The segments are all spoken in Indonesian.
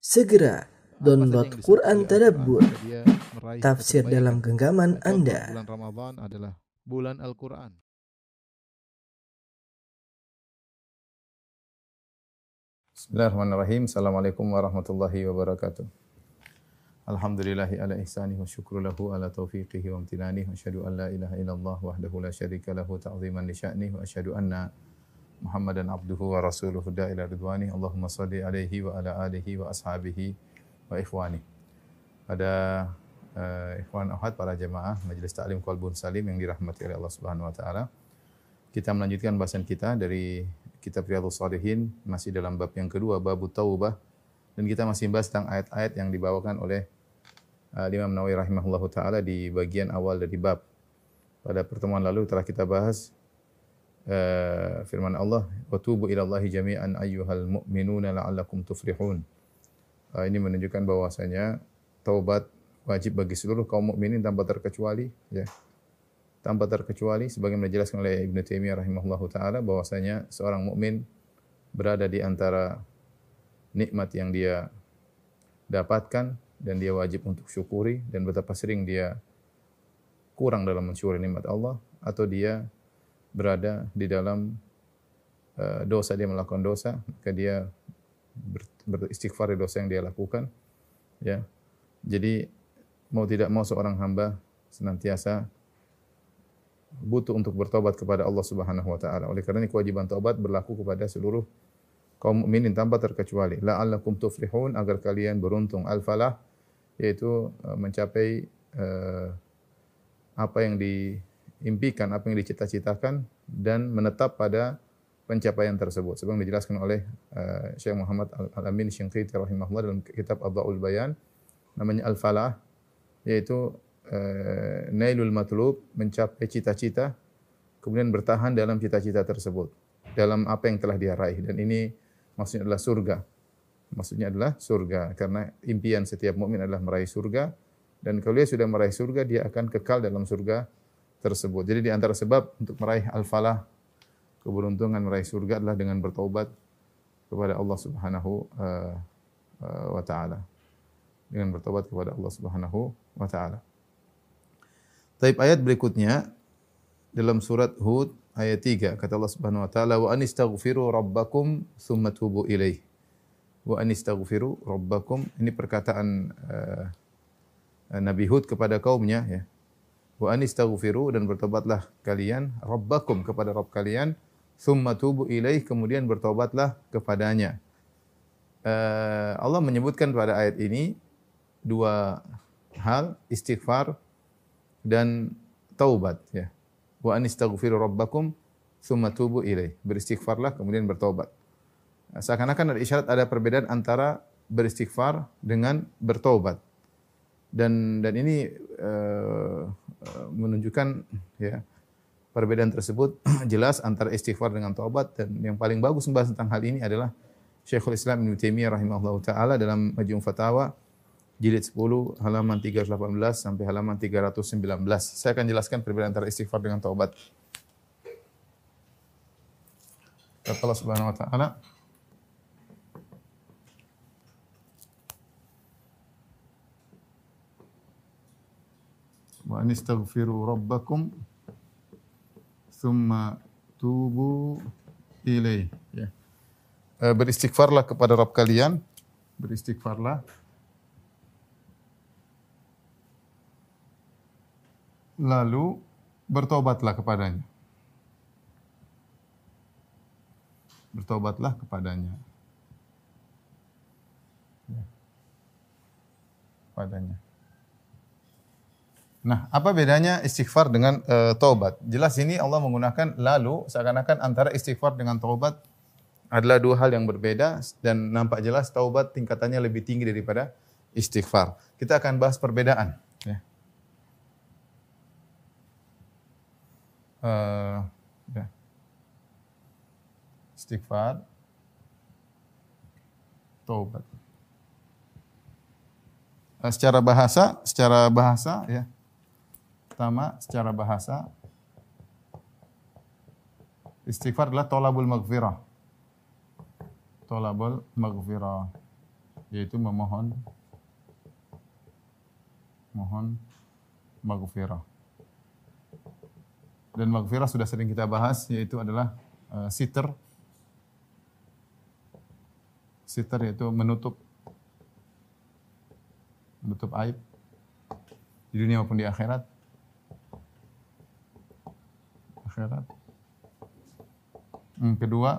Segera download Quran Tadabbur, tafsir dalam genggaman Anda. Bulan Ramadan adalah bulan Al-Quran. Bismillahirrahmanirrahim. Assalamualaikum warahmatullahi wabarakatuh. Alhamdulillahi ala ihsani wa syukru lahu ala taufiqihi wa amtinani wa asyhadu an la ilaha illallah wahdahu la syarika lahu ta'ziman li sya'ni wa asyhadu anna Muhammadan abduhu wa rasuluhu da ila ridwani. Allahumma salli alaihi wa ala alihi wa ashabihi wa ikhwani. Pada uh, ikhwan ahad para jemaah Majelis Ta'lim Qalbun Salim yang dirahmati oleh Allah Subhanahu wa taala. Kita melanjutkan bahasan kita dari kitab Riyadhus Shalihin masih dalam bab yang kedua bab taubah dan kita masih bahas tentang ayat-ayat yang dibawakan oleh uh, Imam Nawawi rahimahullahu taala di bagian awal dari bab. Pada pertemuan lalu telah kita bahas uh, firman Allah wa tubu ilallahi jami'an ayyuhal mu'minuna la'allakum tuflihun. Uh, ini menunjukkan bahwasanya taubat wajib bagi seluruh kaum mukminin tanpa terkecuali ya tanpa terkecuali sebagaimana dijelaskan oleh Ibnu Taimiyah rahimahullahu taala bahwasanya seorang mukmin berada di antara nikmat yang dia dapatkan dan dia wajib untuk syukuri dan betapa sering dia kurang dalam mensyukuri nikmat Allah atau dia berada di dalam uh, dosa dia melakukan dosa maka dia ber, beristighfar dari dosa yang dia lakukan ya jadi mau tidak mau seorang hamba senantiasa butuh untuk bertobat kepada Allah Subhanahu wa taala. Oleh karena kewajiban taubat berlaku kepada seluruh kaum mukminin tanpa terkecuali. La'allakum tuflihun agar kalian beruntung. Al-falah yaitu uh, mencapai uh, apa yang diimpikan, apa yang dicita-citakan dan menetap pada pencapaian tersebut. Sebagaimana dijelaskan oleh uh, Syekh Muhammad Al-Amin Syinqiti rahimahullah dalam kitab Adhaul Bayan namanya Al-Falah yaitu uh, nailul matlub mencapai cita-cita kemudian bertahan dalam cita-cita tersebut dalam apa yang telah dia raih dan ini maksudnya adalah surga maksudnya adalah surga karena impian setiap mukmin adalah meraih surga dan kalau dia sudah meraih surga dia akan kekal dalam surga tersebut jadi di antara sebab untuk meraih al-falah keberuntungan meraih surga adalah dengan bertaubat kepada Allah Subhanahu uh, uh, wa taala dengan bertobat kepada Allah Subhanahu wa taala Taib ayat berikutnya dalam surat Hud ayat 3 kata Allah Subhanahu wa taala wa anistaghfiru rabbakum tsumma tubu ilaih. Wa anistaghfiru rabbakum ini perkataan uh, Nabi Hud kepada kaumnya ya. Wa anistaghfiru dan bertobatlah kalian rabbakum kepada Rabb kalian tsumma tubu ilaih kemudian bertobatlah kepadanya. Uh, Allah menyebutkan pada ayat ini dua hal istighfar dan taubat ya. Wa anistaghfiru rabbakum tsumma tubu ilaih. Beristighfarlah kemudian bertaubat. Seakan-akan ada isyarat ada perbedaan antara beristighfar dengan bertaubat. Dan dan ini uh, menunjukkan ya perbedaan tersebut jelas antara istighfar dengan taubat dan yang paling bagus membahas tentang hal ini adalah Syekhul Islam Ibnu Taimiyah rahimahullahu taala dalam Majmu' Fatawa jilid 10 halaman 318 sampai halaman 319. Saya akan jelaskan perbedaan antara istighfar dengan taubat. Kata Allah Subhanahu wa taala Wa anistaghfiru rabbakum thumma tubu ilaih. Ya. Beristighfarlah kepada Rabb kalian, beristighfarlah lalu bertobatlah kepadanya. Bertobatlah kepadanya. Ya. Padanya. Nah, apa bedanya istighfar dengan uh, taubat? Jelas ini Allah menggunakan lalu seakan-akan antara istighfar dengan taubat adalah dua hal yang berbeda dan nampak jelas taubat tingkatannya lebih tinggi daripada istighfar. Kita akan bahas perbedaan. Ya. Uh, ya. Istighfar, taubat. Uh, secara bahasa, secara bahasa ya. Pertama, secara bahasa istighfar adalah tolabul maghfirah. Tolabul maghfirah. yaitu memohon mohon maghfirah. Dan maghfirah sudah sering kita bahas yaitu adalah uh, siter siter yaitu menutup menutup aib di dunia maupun di akhirat. Akhirat. Yang kedua,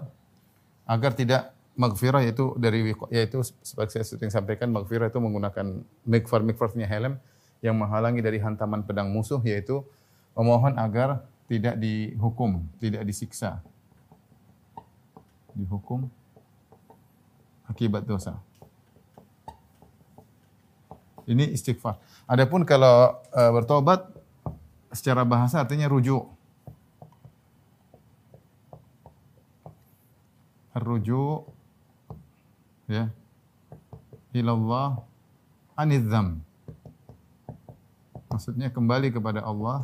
agar tidak maghfirah yaitu dari yaitu seperti saya sering sampaikan maghfirah itu menggunakan mikfar mikfarnya helm yang menghalangi dari hantaman pedang musuh yaitu memohon agar tidak dihukum, tidak disiksa. Dihukum akibat dosa. Ini istighfar. Adapun kalau e, bertobat secara bahasa artinya rujuk. Rujuk ya ilallah anidzam Maksudnya kembali kepada Allah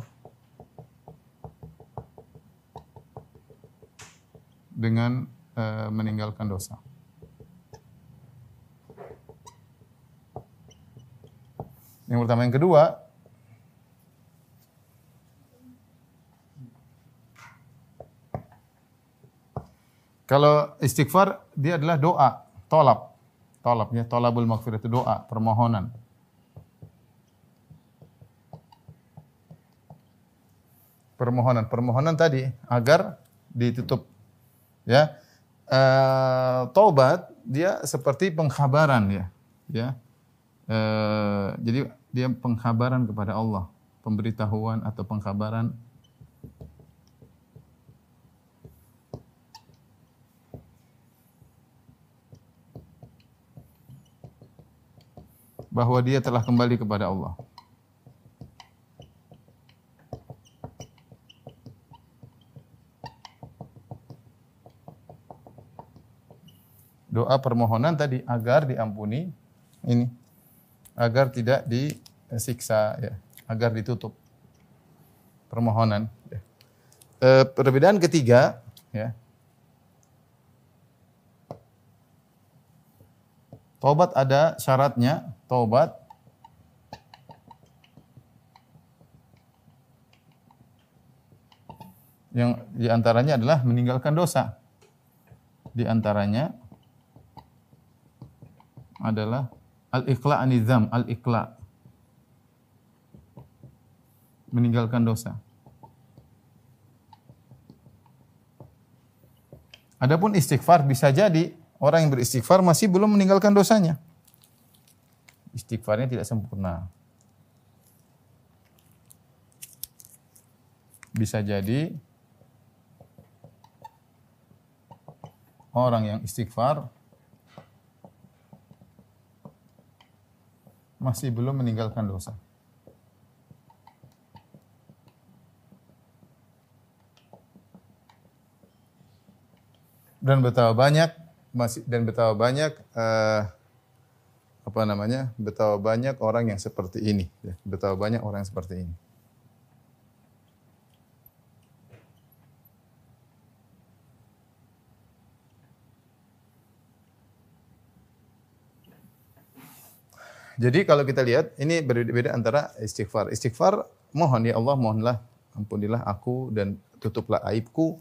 dengan uh, meninggalkan dosa. Yang pertama, yang kedua, kalau istighfar dia adalah doa, tolap, tolapnya, tolabul maghfirah itu doa, permohonan. permohonan. Permohonan tadi agar ditutup. Ya. E, taubat dia seperti pengkhabaran ya. Ya. E, jadi dia pengkhabaran kepada Allah, pemberitahuan atau pengkhabaran bahwa dia telah kembali kepada Allah. doa permohonan tadi agar diampuni ini agar tidak disiksa ya agar ditutup permohonan ya. e, perbedaan ketiga ya Tobat ada syaratnya, tobat yang di antaranya adalah meninggalkan dosa. Di antaranya adalah al-iqla anizam, al-iqla. Meninggalkan dosa. Adapun istighfar bisa jadi orang yang beristighfar masih belum meninggalkan dosanya. Istighfarnya tidak sempurna. Bisa jadi orang yang istighfar masih belum meninggalkan dosa. Dan betapa banyak masih dan betapa banyak uh, apa namanya? Betapa banyak orang yang seperti ini, ya. betapa banyak orang yang seperti ini. Jadi kalau kita lihat ini berbeda antara istighfar. Istighfar mohon ya Allah mohonlah ampunilah aku dan tutuplah aibku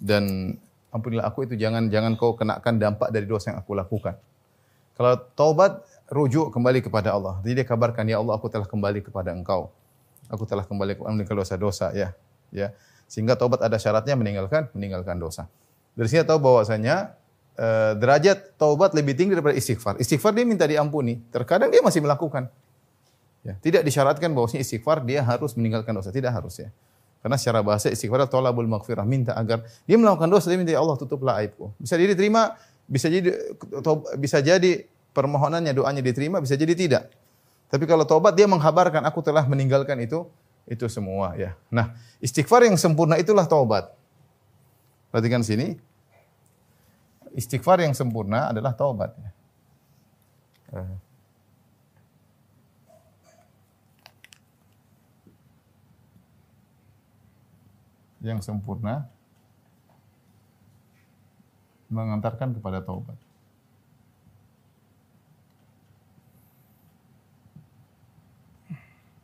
dan ampunilah aku itu jangan jangan kau kenakan dampak dari dosa yang aku lakukan. Kalau taubat rujuk kembali kepada Allah. Jadi dia kabarkan ya Allah aku telah kembali kepada Engkau. Aku telah kembali meninggalkan dosa-dosa ya. Ya. Sehingga taubat ada syaratnya meninggalkan meninggalkan dosa. Dari sini tahu bahwasanya uh, derajat taubat lebih tinggi daripada istighfar. Istighfar dia minta diampuni, terkadang dia masih melakukan. Ya, tidak disyaratkan bahwasanya istighfar dia harus meninggalkan dosa, tidak harus ya. Karena secara bahasa istighfar adalah tolabul maghfirah, minta agar dia melakukan dosa, dia minta ya Allah tutuplah aibku. Bisa jadi diterima, bisa jadi bisa jadi permohonannya, doanya diterima, bisa jadi tidak. Tapi kalau taubat dia menghabarkan aku telah meninggalkan itu, itu semua ya. Nah, istighfar yang sempurna itulah taubat. Perhatikan sini, istighfar yang sempurna adalah taubat. Uh. Yang sempurna mengantarkan kepada taubat.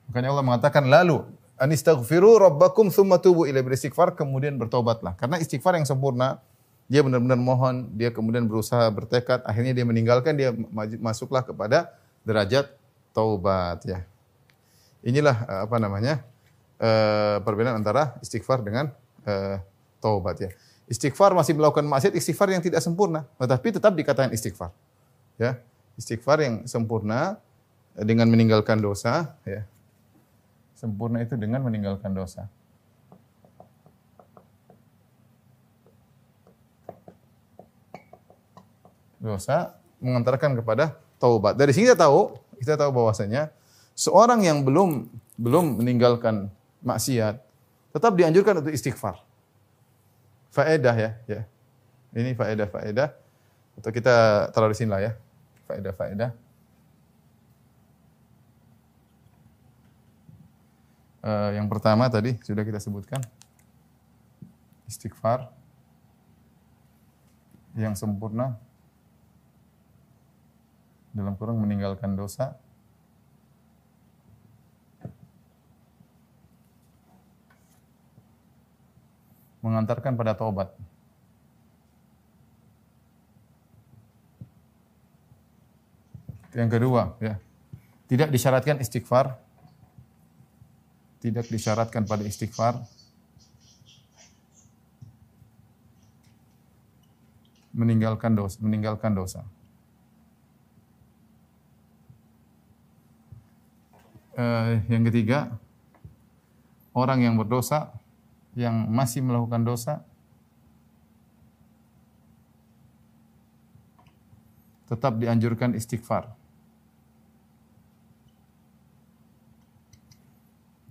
Makanya Allah mengatakan lalu anistaghfiru rabbakum thumma tubu ila beristighfar kemudian bertobatlah. Karena istighfar yang sempurna dia benar-benar mohon, dia kemudian berusaha bertekad, akhirnya dia meninggalkan, dia masuklah kepada derajat taubat ya. Inilah eh, apa namanya? Uh, perbedaan antara istighfar dengan uh, taubat ya. Istighfar masih melakukan maksiat, istighfar yang tidak sempurna, tetapi tetap dikatakan istighfar. Ya. Istighfar yang sempurna dengan meninggalkan dosa ya. Sempurna itu dengan meninggalkan dosa. Dosa mengantarkan kepada taubat. Dari sini kita tahu, kita tahu bahwasanya seorang yang belum belum meninggalkan maksiat tetap dianjurkan untuk istighfar. Faedah ya, ya. Ini faedah-faedah. Atau kita taruh di sini lah ya. Faedah-faedah. Uh, yang pertama tadi sudah kita sebutkan istighfar yang sempurna dalam kurang meninggalkan dosa mengantarkan pada taubat. Yang kedua, ya. Tidak disyaratkan istighfar tidak disyaratkan pada istighfar. Meninggalkan dosa, meninggalkan dosa. Uh, yang ketiga, orang yang berdosa, yang masih melakukan dosa, tetap dianjurkan istighfar.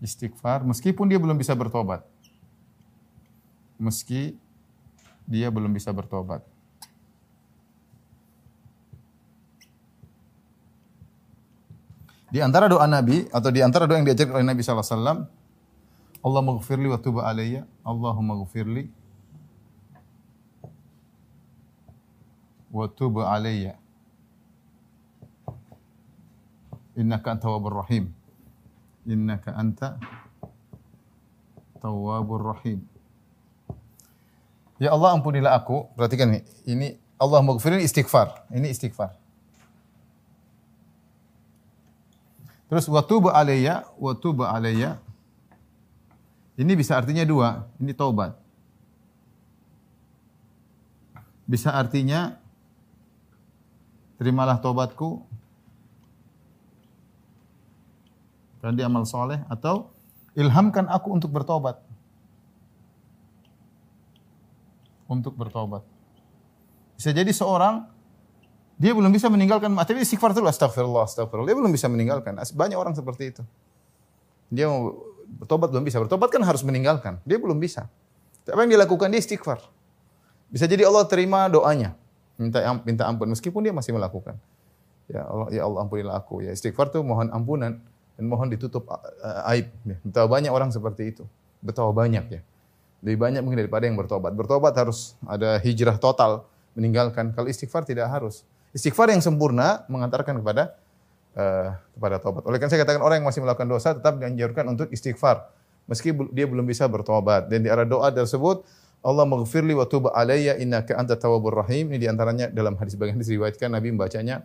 Istighfar meskipun dia belum bisa bertobat. Meski dia belum bisa bertobat. Di antara doa Nabi atau di antara doa yang diajarkan oleh Nabi sallallahu alaihi wasallam, Allah maghfirli wa tuba alayya, Allahumma maghfirli wa tuba alayya. Innaka tawwabur rahim innaka anta tawwabur rahim. Ya Allah ampunilah aku. Perhatikan ini. Ini Allah maghfirin istighfar. Ini istighfar. Terus wa tuba alayya wa alayya. Ini bisa artinya dua. Ini taubat. Bisa artinya terimalah taubatku dia amal soleh atau ilhamkan aku untuk bertobat. Untuk bertobat. Bisa jadi seorang dia belum bisa meninggalkan tapi istighfar itu astagfirullah, astagfirullah. Dia belum bisa meninggalkan. Banyak orang seperti itu. Dia mau bertobat belum bisa. Bertobat kan harus meninggalkan. Dia belum bisa. Apa yang dilakukan dia istighfar. Bisa jadi Allah terima doanya. Minta minta ampun meskipun dia masih melakukan. Ya Allah, ya Allah ampunilah aku. Ya istighfar itu mohon ampunan dan mohon ditutup aib. Ya. Betapa banyak orang seperti itu. Betapa banyak ya. Lebih banyak mungkin daripada yang bertobat. Bertobat harus ada hijrah total, meninggalkan. Kalau istighfar tidak harus. Istighfar yang sempurna mengantarkan kepada uh, kepada tobat. Oleh karena saya katakan orang yang masih melakukan dosa tetap dianjurkan untuk istighfar meski dia belum bisa bertobat. Dan di arah doa tersebut Allah maghfirli wa tuba alayya innaka anta tawwabur rahim. Ini di antaranya dalam hadis bagian hadis diriwayatkan Nabi membacanya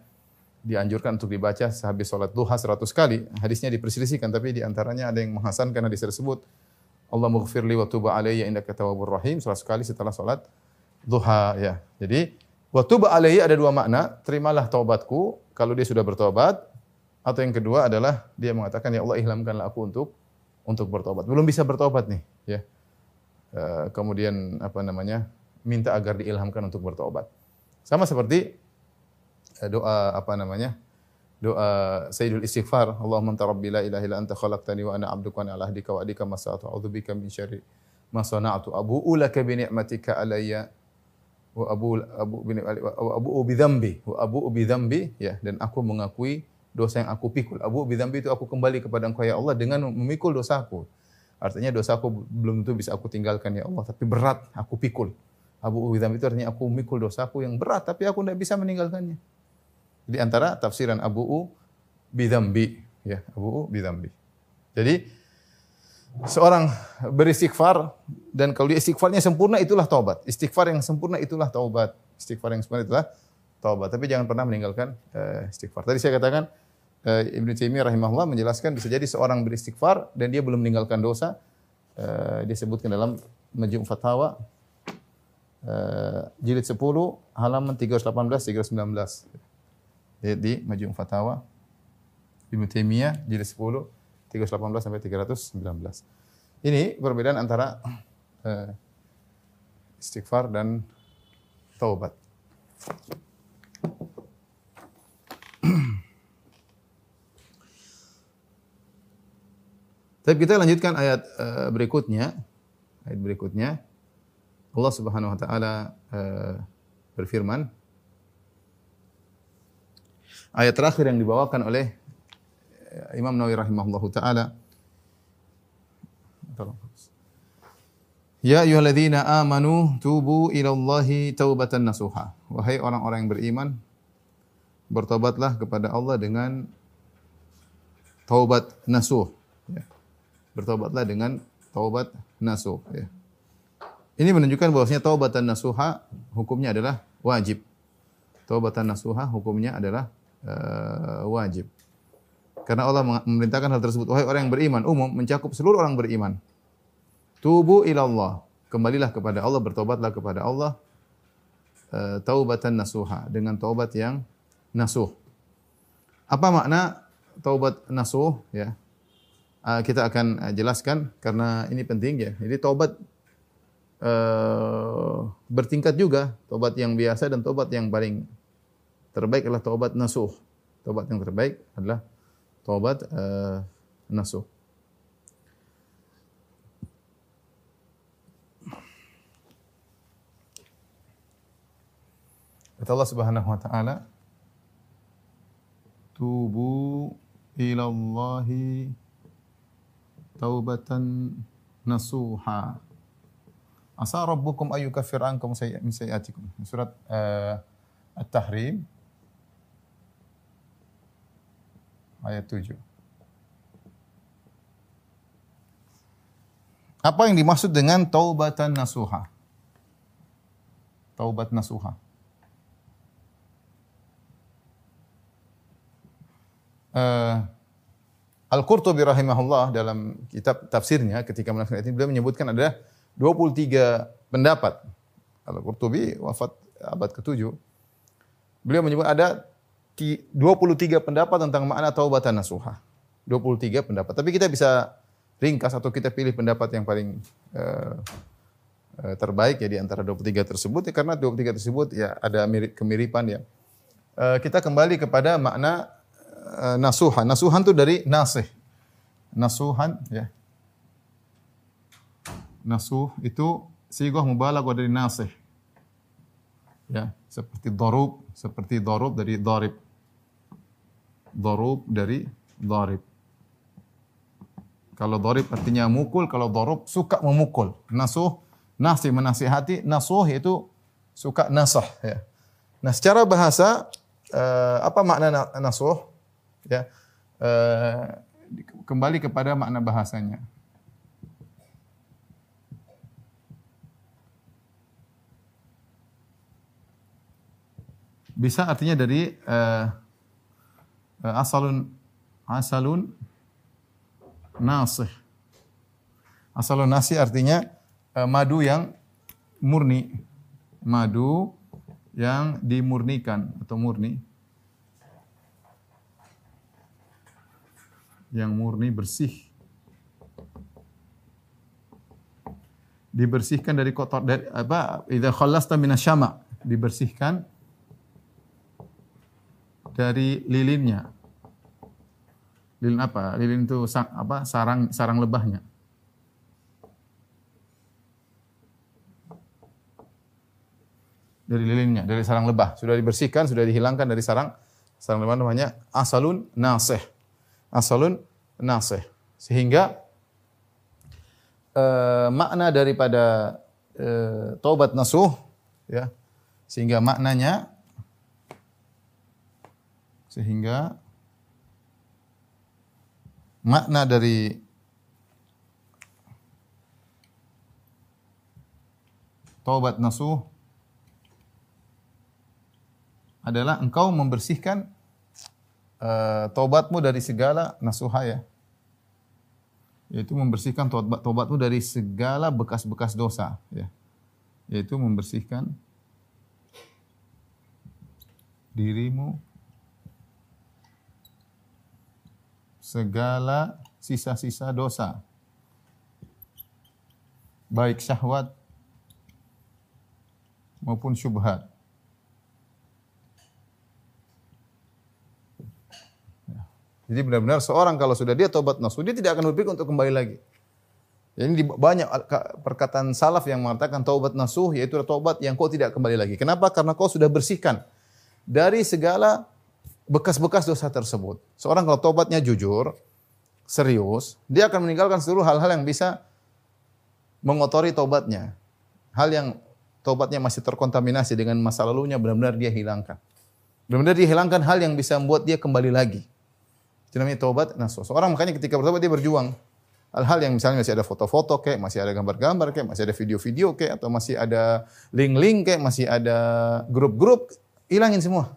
dianjurkan untuk dibaca sehabis sholat duha 100 kali. Hadisnya diperselisihkan, tapi di antaranya ada yang menghasankan hadis tersebut. Allah mughfirli wa tuba alayya indaka tawabur rahim 100 kali setelah sholat duha. Ya. Jadi, wa tuba alayya ada dua makna. Terimalah taubatku kalau dia sudah bertobat. Atau yang kedua adalah dia mengatakan, Ya Allah ihlamkanlah aku untuk untuk bertobat. Belum bisa bertobat nih. ya. Uh, kemudian apa namanya minta agar diilhamkan untuk bertobat. Sama seperti Eh, doa apa namanya? Doa Sayyidul Istighfar. Allahumma anta rabbi la ilaha illa anta khalaqtani wa ana 'abduka wa ana 'ala ahdika wa adika masa'atu. A'udzu min syarri ma sana'tu. Abu'u laka bi ni'matika alayya wa abu abu bi abu bi dzambi wa abu bi dzambi ya dan aku mengakui dosa yang aku pikul. Abu bi dzambi itu aku kembali kepada Engkau ya Allah dengan memikul dosaku. Artinya dosaku belum tentu bisa aku tinggalkan ya Allah, tapi berat aku pikul. Abu bi dzambi itu artinya aku memikul dosaku yang berat tapi aku tidak bisa meninggalkannya. Di antara tafsiran Abu U bidambi, ya, Abu U bidambi. Jadi seorang beristighfar dan kalau dia istighfarnya sempurna itulah taubat. Istighfar yang sempurna itulah taubat. Istighfar yang sempurna itulah taubat. Tapi jangan pernah meninggalkan uh, istighfar. Tadi saya katakan uh, Ibnu Taimiyah rahimahullah menjelaskan bisa jadi seorang beristighfar dan dia belum meninggalkan dosa. Uh, dia sebutkan dalam Majmu' Fatawa uh, jilid 10 halaman 318 319. Di Majmu' Fatawa Ibnu Taimiyah jilid 10 318 sampai 319. Ini perbedaan antara uh, istighfar dan taubat. Tapi kita lanjutkan ayat uh, berikutnya. Ayat berikutnya Allah Subhanahu wa taala uh, berfirman Ayat terakhir yang dibawakan oleh Imam Nawawi rahimahullahu taala Ya ayyuhalladzina amanu tubu ilallahi taubatan nasuha. Wahai orang-orang yang beriman, bertobatlah kepada Allah dengan taubat nasuh. Ya. Bertobatlah dengan taubat nasuh. Ya. Ini menunjukkan bahwasanya taubatan nasuha hukumnya adalah wajib. Taubatan nasuha hukumnya adalah uh, wajib. Karena Allah memerintahkan hal tersebut. Wahai orang yang beriman, umum mencakup seluruh orang beriman. Tubu ilallah. Kembalilah kepada Allah, bertobatlah kepada Allah. Uh, taubatan nasuha. Dengan taubat yang nasuh. Apa makna taubat nasuh? Ya. Uh, kita akan jelaskan karena ini penting ya. Jadi taubat uh, bertingkat juga. Taubat yang biasa dan taubat yang paling terbaik adalah taubat nasuh. Taubat yang terbaik adalah taubat uh, nasuh. Kata Allah Subhanahu wa taala, "Tubu ila Allahi taubatan nasuha." Asa rabbukum ayyukaffir ankum sayyi'atikum. Surat uh, At-Tahrim ayat 7. Apa yang dimaksud dengan taubatan nasuha? Taubat nasuha. Uh, Al-Qurtubi rahimahullah dalam kitab tafsirnya ketika menafsirkan ayat ini beliau menyebutkan ada 23 pendapat. Al-Qurtubi wafat abad ke-7. Beliau menyebut ada 23 pendapat tentang makna taubatan nasuha. 23 pendapat. Tapi kita bisa ringkas atau kita pilih pendapat yang paling uh, uh, terbaik ya di antara 23 tersebut ya karena 23 tersebut ya ada mirip kemiripan ya. Uh, kita kembali kepada makna uh, nasuhan. Nasuhan itu dari nasih. Nasuhan ya. Nasuh itu sigah mubalaghah dari nasih. Ya, seperti darub, seperti darub dari darib. Darub dari darib. Kalau darib artinya mukul, kalau darub suka memukul. Nasuh, nasi menasihati, nasuh itu suka nasah. Ya. Nah secara bahasa, uh, apa makna nasuh? Ya, uh, kembali kepada makna bahasanya. Bisa artinya dari uh, asalun asalun nasih. Asalun nasih artinya uh, madu yang murni. Madu yang dimurnikan atau murni. Yang murni bersih. Dibersihkan dari kotor dari apa? Idza khallasta minasyama, dibersihkan dari lilinnya. Lilin apa? Lilin itu apa? Sarang sarang lebahnya. Dari lilinnya, dari sarang lebah. Sudah dibersihkan, sudah dihilangkan dari sarang sarang lebah namanya asalun nasih. Asalun nasih. Sehingga uh, makna daripada uh, taubat nasuh ya. Sehingga maknanya sehingga makna dari taubat nasuh adalah engkau membersihkan uh, taubatmu dari segala nasuha ya. Yaitu membersihkan taubat taubatmu dari segala bekas-bekas dosa ya. Yaitu membersihkan dirimu segala sisa-sisa dosa baik syahwat maupun syubhat. Jadi benar-benar seorang kalau sudah dia tobat nasuh, dia tidak akan berpikir untuk kembali lagi. Jadi banyak perkataan salaf yang mengatakan taubat nasuh yaitu taubat yang kau tidak kembali lagi. Kenapa? Karena kau sudah bersihkan dari segala bekas-bekas dosa tersebut. Seorang kalau taubatnya jujur, serius, dia akan meninggalkan seluruh hal-hal yang bisa mengotori taubatnya. Hal yang taubatnya masih terkontaminasi dengan masa lalunya benar-benar dia hilangkan. Benar-benar dia hilangkan hal yang bisa membuat dia kembali lagi. Itu namanya taubat nasuh. Seorang makanya ketika bertobat dia berjuang. Hal-hal yang misalnya masih ada foto-foto kayak, masih ada gambar-gambar kayak, masih ada video-video kayak, atau masih ada link-link kayak, masih ada grup-grup, hilangin semua.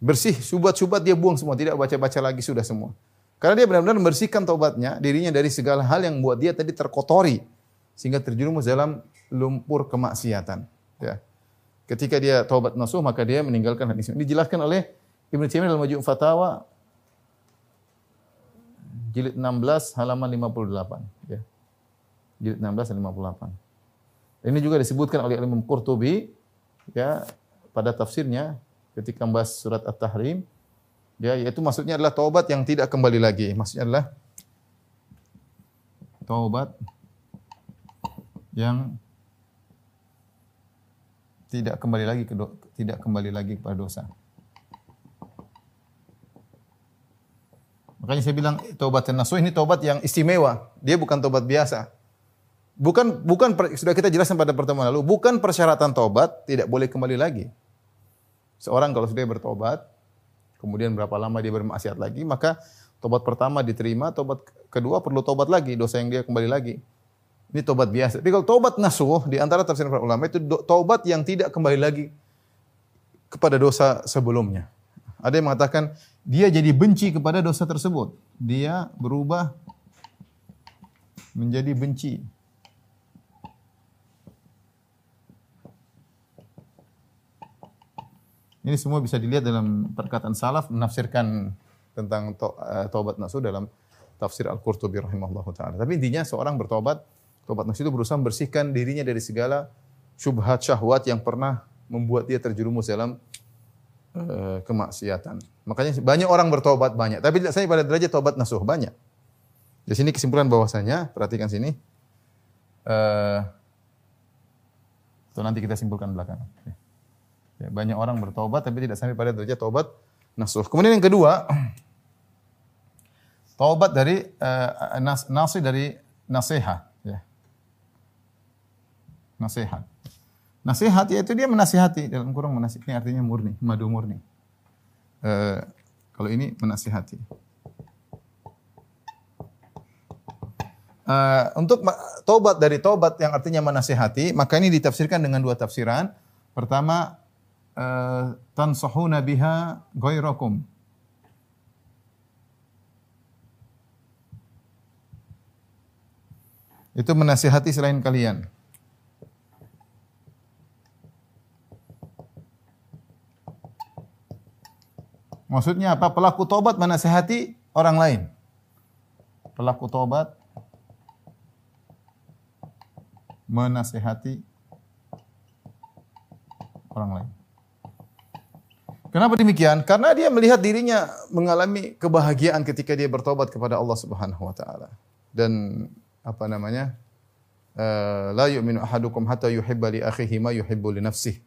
Bersih, subat-subat dia buang semua, tidak baca-baca lagi sudah semua. Karena dia benar-benar membersihkan taubatnya, dirinya dari segala hal yang membuat dia tadi terkotori sehingga terjerumus dalam lumpur kemaksiatan. Ya. Ketika dia taubat nasuh maka dia meninggalkan hadis ini. Dijelaskan oleh Ibnu Taimiyah dalam Majmu' Fatawa jilid 16 halaman 58 ya. Jilid 16 halaman 58. Ini juga disebutkan oleh Imam Qurtubi ya pada tafsirnya ketika membahas surat At-Tahrim ya yaitu maksudnya adalah taubat yang tidak kembali lagi. Maksudnya adalah taubat yang tidak kembali lagi ke tidak kembali lagi kepada dosa. Makanya saya bilang taubat nasuh ini taubat yang istimewa. Dia bukan taubat biasa. Bukan bukan sudah kita jelaskan pada pertemuan lalu, bukan persyaratan taubat tidak boleh kembali lagi. Seorang kalau sudah bertobat, kemudian berapa lama dia bermaksiat lagi, maka tobat pertama diterima, tobat kedua perlu tobat lagi, dosa yang dia kembali lagi. Ini tobat biasa. Tapi kalau tobat nasuh di antara tafsir para ulama itu tobat yang tidak kembali lagi kepada dosa sebelumnya. Ada yang mengatakan dia jadi benci kepada dosa tersebut. Dia berubah menjadi benci. Ini semua bisa dilihat dalam perkataan salaf menafsirkan tentang to, uh, taubat nasuh dalam tafsir Al-Qurtubi rahimahullah taala. Tapi intinya seorang bertobat Tobat nafsu itu berusaha membersihkan dirinya dari segala syubhat syahwat yang pernah membuat dia terjerumus dalam uh, kemaksiatan. Makanya banyak orang bertobat banyak, tapi tidak saya pada derajat tobat nasuh banyak. Di sini kesimpulan bahwasanya, perhatikan sini. Uh, nanti kita simpulkan belakangan. Ya, banyak orang bertobat tapi tidak sampai pada derajat tobat nasuh. Kemudian yang kedua, tobat dari uh, nas, nasi dari nasihat nasihat. Nasihat yaitu dia menasihati dalam kurung menasihati artinya murni, madu murni. Uh, kalau ini menasihati. Uh, untuk tobat dari tobat yang artinya menasihati, maka ini ditafsirkan dengan dua tafsiran. Pertama, uh, tansahuna biha ghairakum. Itu menasihati selain kalian. Maksudnya apa? Pelaku tobat menasehati orang lain. Pelaku tobat menasehati orang lain. Kenapa demikian? Karena dia melihat dirinya mengalami kebahagiaan ketika dia bertobat kepada Allah Subhanahu wa taala. Dan apa namanya? Eh, la yu'minu ahadukum hatta yuhibba li akhihi ma yuhibbu li nafsihi.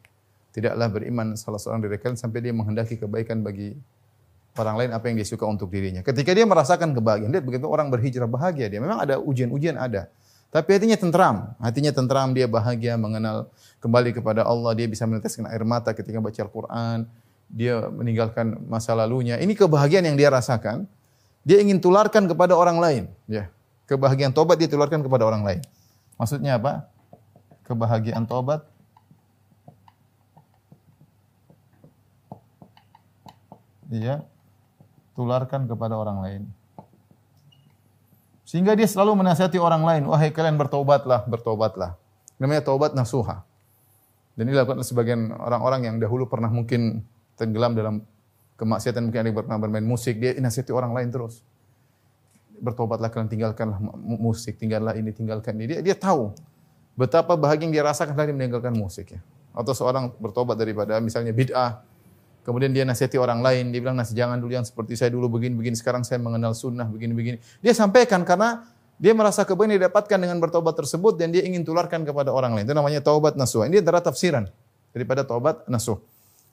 Tidaklah beriman salah seorang dari kalian sampai dia menghendaki kebaikan bagi orang lain apa yang dia suka untuk dirinya. Ketika dia merasakan kebahagiaan, lihat begitu orang berhijrah bahagia dia. Memang ada ujian-ujian ada. Tapi hatinya tentram, hatinya tentram, dia bahagia mengenal kembali kepada Allah, dia bisa meneteskan air mata ketika baca Al-Qur'an, dia meninggalkan masa lalunya. Ini kebahagiaan yang dia rasakan. Dia ingin tularkan kepada orang lain, ya. Kebahagiaan tobat dia tularkan kepada orang lain. Maksudnya apa? Kebahagiaan tobat dia tularkan kepada orang lain. Sehingga dia selalu menasihati orang lain, wahai kalian bertobatlah, bertobatlah. Namanya taubat nasuha. Dan ini dilakukan sebagian orang-orang yang dahulu pernah mungkin tenggelam dalam kemaksiatan, mungkin ada yang pernah bermain musik, dia nasihati orang lain terus. Bertobatlah kalian, tinggalkanlah musik, tinggallah ini, tinggalkan ini. Dia, dia tahu betapa bahagia yang dia rasakan tadi meninggalkan musik ya. Atau seorang bertobat daripada misalnya bid'ah, Kemudian dia nasihati orang lain, dia bilang nasi jangan dulu yang seperti saya dulu begini-begini, sekarang saya mengenal sunnah begini-begini. Dia sampaikan karena dia merasa kebaikan didapatkan dengan bertobat tersebut dan dia ingin tularkan kepada orang lain. Itu namanya taubat nasuh. Ini antara tafsiran daripada taubat nasuh.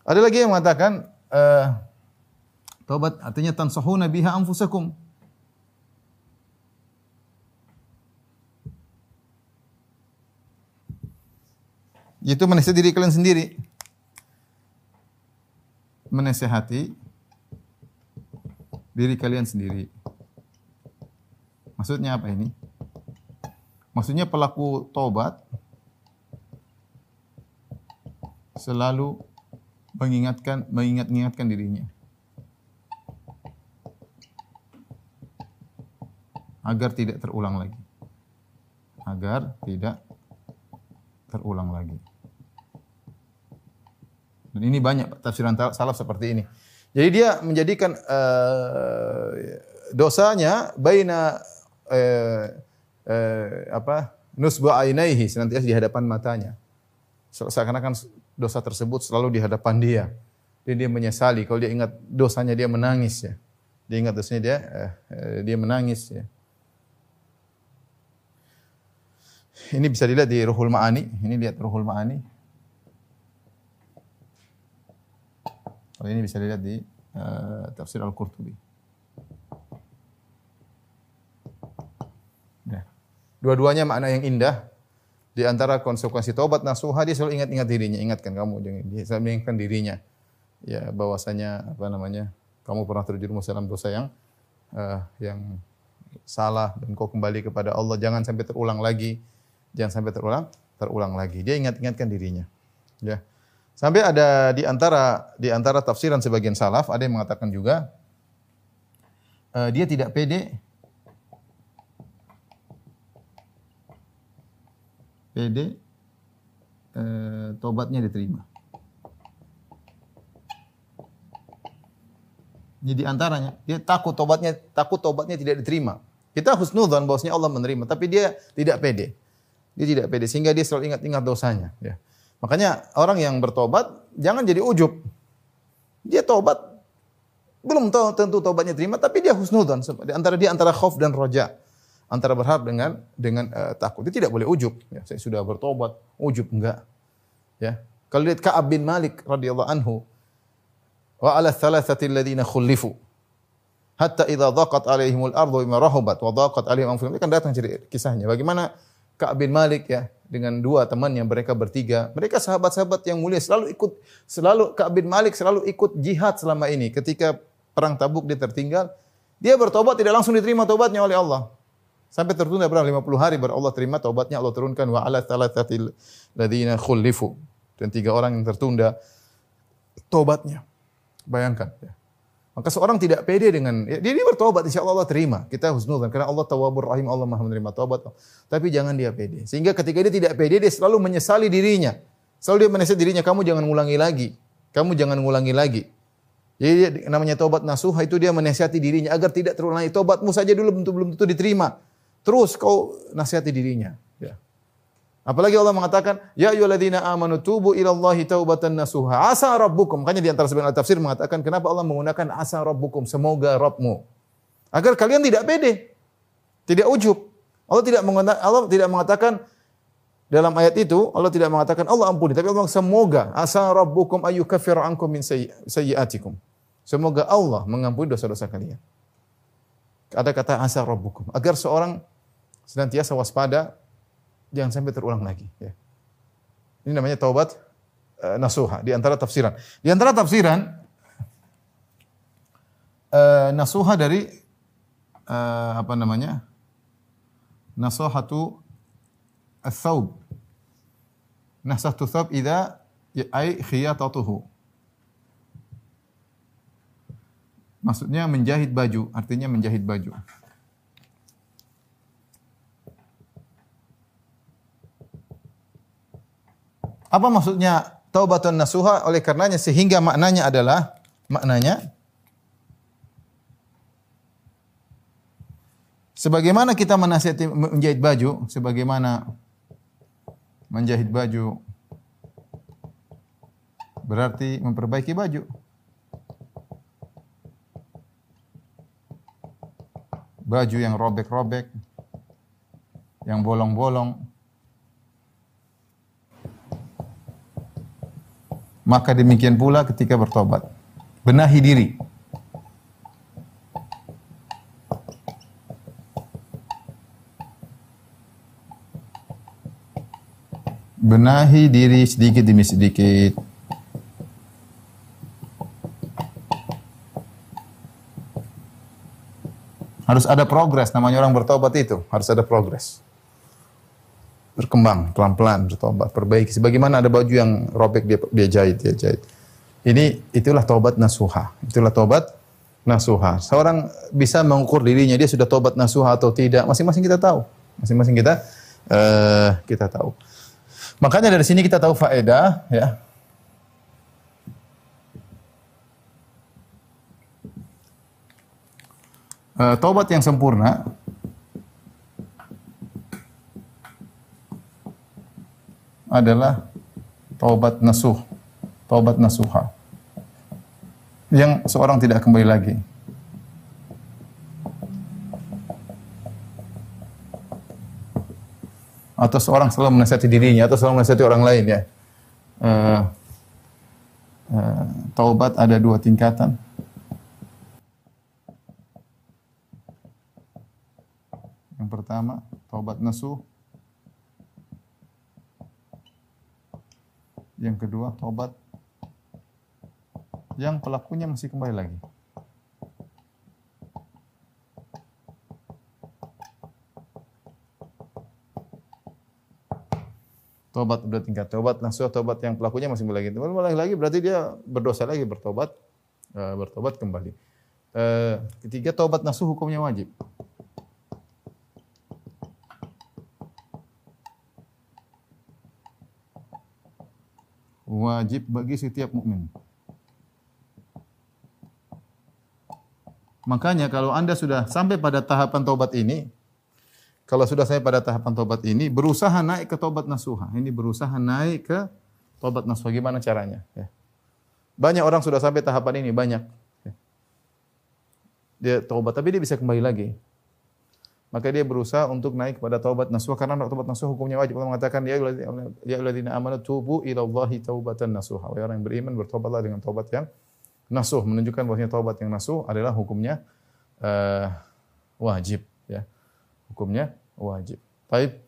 Ada lagi yang mengatakan uh, taubat artinya tansahuna biha anfusakum. Itu menasihati diri kalian sendiri menasehati diri kalian sendiri. Maksudnya apa ini? Maksudnya pelaku tobat selalu mengingatkan mengingat-ingatkan dirinya agar tidak terulang lagi. Agar tidak terulang lagi. Dan ini banyak tafsiran salaf seperti ini. Jadi dia menjadikan uh, dosanya baina uh, uh, apa? nusba ainaihi senantiasa di hadapan matanya. Seakan-akan dosa tersebut selalu di hadapan dia. Dan dia menyesali kalau dia ingat dosanya dia menangis ya. Dia ingat dosanya dia uh, dia menangis ya. Ini bisa dilihat di Ruhul Ma'ani. Ini lihat Ruhul Ma'ani. Kalau ini bisa dilihat di uh, tafsir Al-Qurtubi. Ya. Dua-duanya makna yang indah. Di antara konsekuensi taubat nasuha dia selalu ingat-ingat dirinya, ingatkan kamu dia selalu mengingatkan dirinya. Ya, bahwasanya apa namanya? Kamu pernah terjerumus dalam dosa yang uh, yang salah dan kau kembali kepada Allah, jangan sampai terulang lagi. Jangan sampai terulang, terulang lagi. Dia ingat-ingatkan dirinya. Ya. Sampai ada di antara di antara tafsiran sebagian salaf ada yang mengatakan juga uh, dia tidak pede pede uh, tobatnya diterima. Ini di antaranya dia takut tobatnya takut tobatnya tidak diterima. Kita husnudzon bahwasanya Allah menerima, tapi dia tidak pede. Dia tidak pede sehingga dia selalu ingat-ingat dosanya, ya. Makanya orang yang bertobat jangan jadi ujub. Dia tobat belum tahu tentu tobatnya terima tapi dia husnudzon antara dia antara khauf dan roja antara berharap dengan dengan uh, takut. Dia tidak boleh ujub. Ya saya sudah bertobat ujub. Enggak. Ya. Kalau lihat Ka'ab bin Malik radhiyallahu anhu wa ala thalathati alladziina khulifu hatta idza dhaqat alaihimul ardu bima rahabat wa dhaqat alaihim anfusuhum kan datang cerita kisahnya. Bagaimana Ka'ab bin Malik ya dengan dua temannya mereka bertiga. Mereka sahabat-sahabat yang mulia selalu ikut selalu Ka'ab bin Malik selalu ikut jihad selama ini. Ketika perang Tabuk dia tertinggal, dia bertobat tidak langsung diterima tobatnya oleh Allah. Sampai tertunda berapa 50 hari baru Allah terima tobatnya Allah turunkan wa ala thalathatil ladzina khulifu. Dan tiga orang yang tertunda tobatnya. Bayangkan ya. Maka seorang tidak pede dengan ya, dia, dia bertobat insya Allah terima. Kita husnudzan karena Allah tawabur rahim Allah Maha menerima tobat. Tapi jangan dia pede. Sehingga ketika dia tidak pede dia selalu menyesali dirinya. Selalu dia menyesali dirinya kamu jangan ngulangi lagi. Kamu jangan ngulangi lagi. Jadi namanya tobat nasuha itu dia menasihati dirinya agar tidak terulangi. Tobatmu saja dulu belum tentu diterima. Terus kau nasihati dirinya. Ya. Apalagi Allah mengatakan, Ya ayyuhalladzina amanu tubu ilallahi taubatan nasuha. Asa rabbukum. Makanya di antara sebagian tafsir mengatakan, kenapa Allah menggunakan asa rabbukum. Semoga Rabbmu. Agar kalian tidak pede. Tidak ujub. Allah tidak mengatakan, Allah tidak mengatakan dalam ayat itu Allah tidak mengatakan Allah ampuni, tapi Allah semoga asa rabbukum ayu kafir ankum min sayyiatikum. Semoga Allah mengampuni dosa-dosa kalian. Ada kata asa rabbukum agar seorang senantiasa waspada jangan sampai terulang lagi. Ya. Ini namanya taubat uh, nasuha di antara tafsiran. Di antara tafsiran eh, nasuha dari eh, apa namanya? Nasahatu ats-tsaub. Nasahatu tsab idza ai khiyatatuhu. Maksudnya menjahit baju, artinya menjahit baju. Apa maksudnya taubatun nasuha? Oleh karenanya sehingga maknanya adalah maknanya sebagaimana kita menasihati menjahit baju, sebagaimana menjahit baju berarti memperbaiki baju. Baju yang robek-robek, yang bolong-bolong, Maka demikian pula ketika bertobat. Benahi diri. Benahi diri sedikit demi sedikit. Harus ada progres, namanya orang bertobat itu, harus ada progres berkembang pelan-pelan bertobat perbaiki. Sebagaimana ada baju yang robek dia dia jahit dia jahit. Ini itulah tobat nasuha. Itulah tobat nasuha. Seorang bisa mengukur dirinya dia sudah tobat nasuha atau tidak masing-masing kita tahu. Masing-masing kita uh, kita tahu. Makanya dari sini kita tahu faedah ya. Uh, tobat yang sempurna adalah taubat nasuh, taubat nasuha. Yang seorang tidak kembali lagi. Atau seorang selalu menasihati dirinya atau selalu menasihati orang lain ya. Uh, uh, taubat ada dua tingkatan. Yang pertama, taubat nasuh Yang kedua, tobat yang pelakunya masih kembali lagi. Tobat udah tingkat tobat, nasuh tobat yang pelakunya masih kembali lagi. Kembali lagi berarti dia berdosa lagi bertobat, uh, bertobat kembali. Uh, ketiga tobat nasuh hukumnya wajib. Wajib bagi setiap mukmin. Makanya kalau Anda sudah sampai pada tahapan tobat ini, kalau sudah sampai pada tahapan tobat ini, berusaha naik ke tobat nasuha. Ini berusaha naik ke tobat nasuha. Gimana caranya? Ya. Banyak orang sudah sampai tahapan ini, banyak. Ya. Dia tobat, tapi dia bisa kembali lagi maka dia berusaha untuk naik kepada taubat nasuh karena taubat nasuh hukumnya wajib. Allah mengatakan ya ya alladzina amanu tubu ila Allahi taubatan nasuha. Wahai orang yang beriman bertobatlah dengan taubat yang nasuh menunjukkan bahwasanya taubat yang nasuh adalah hukumnya uh, wajib ya. Hukumnya wajib. Baik.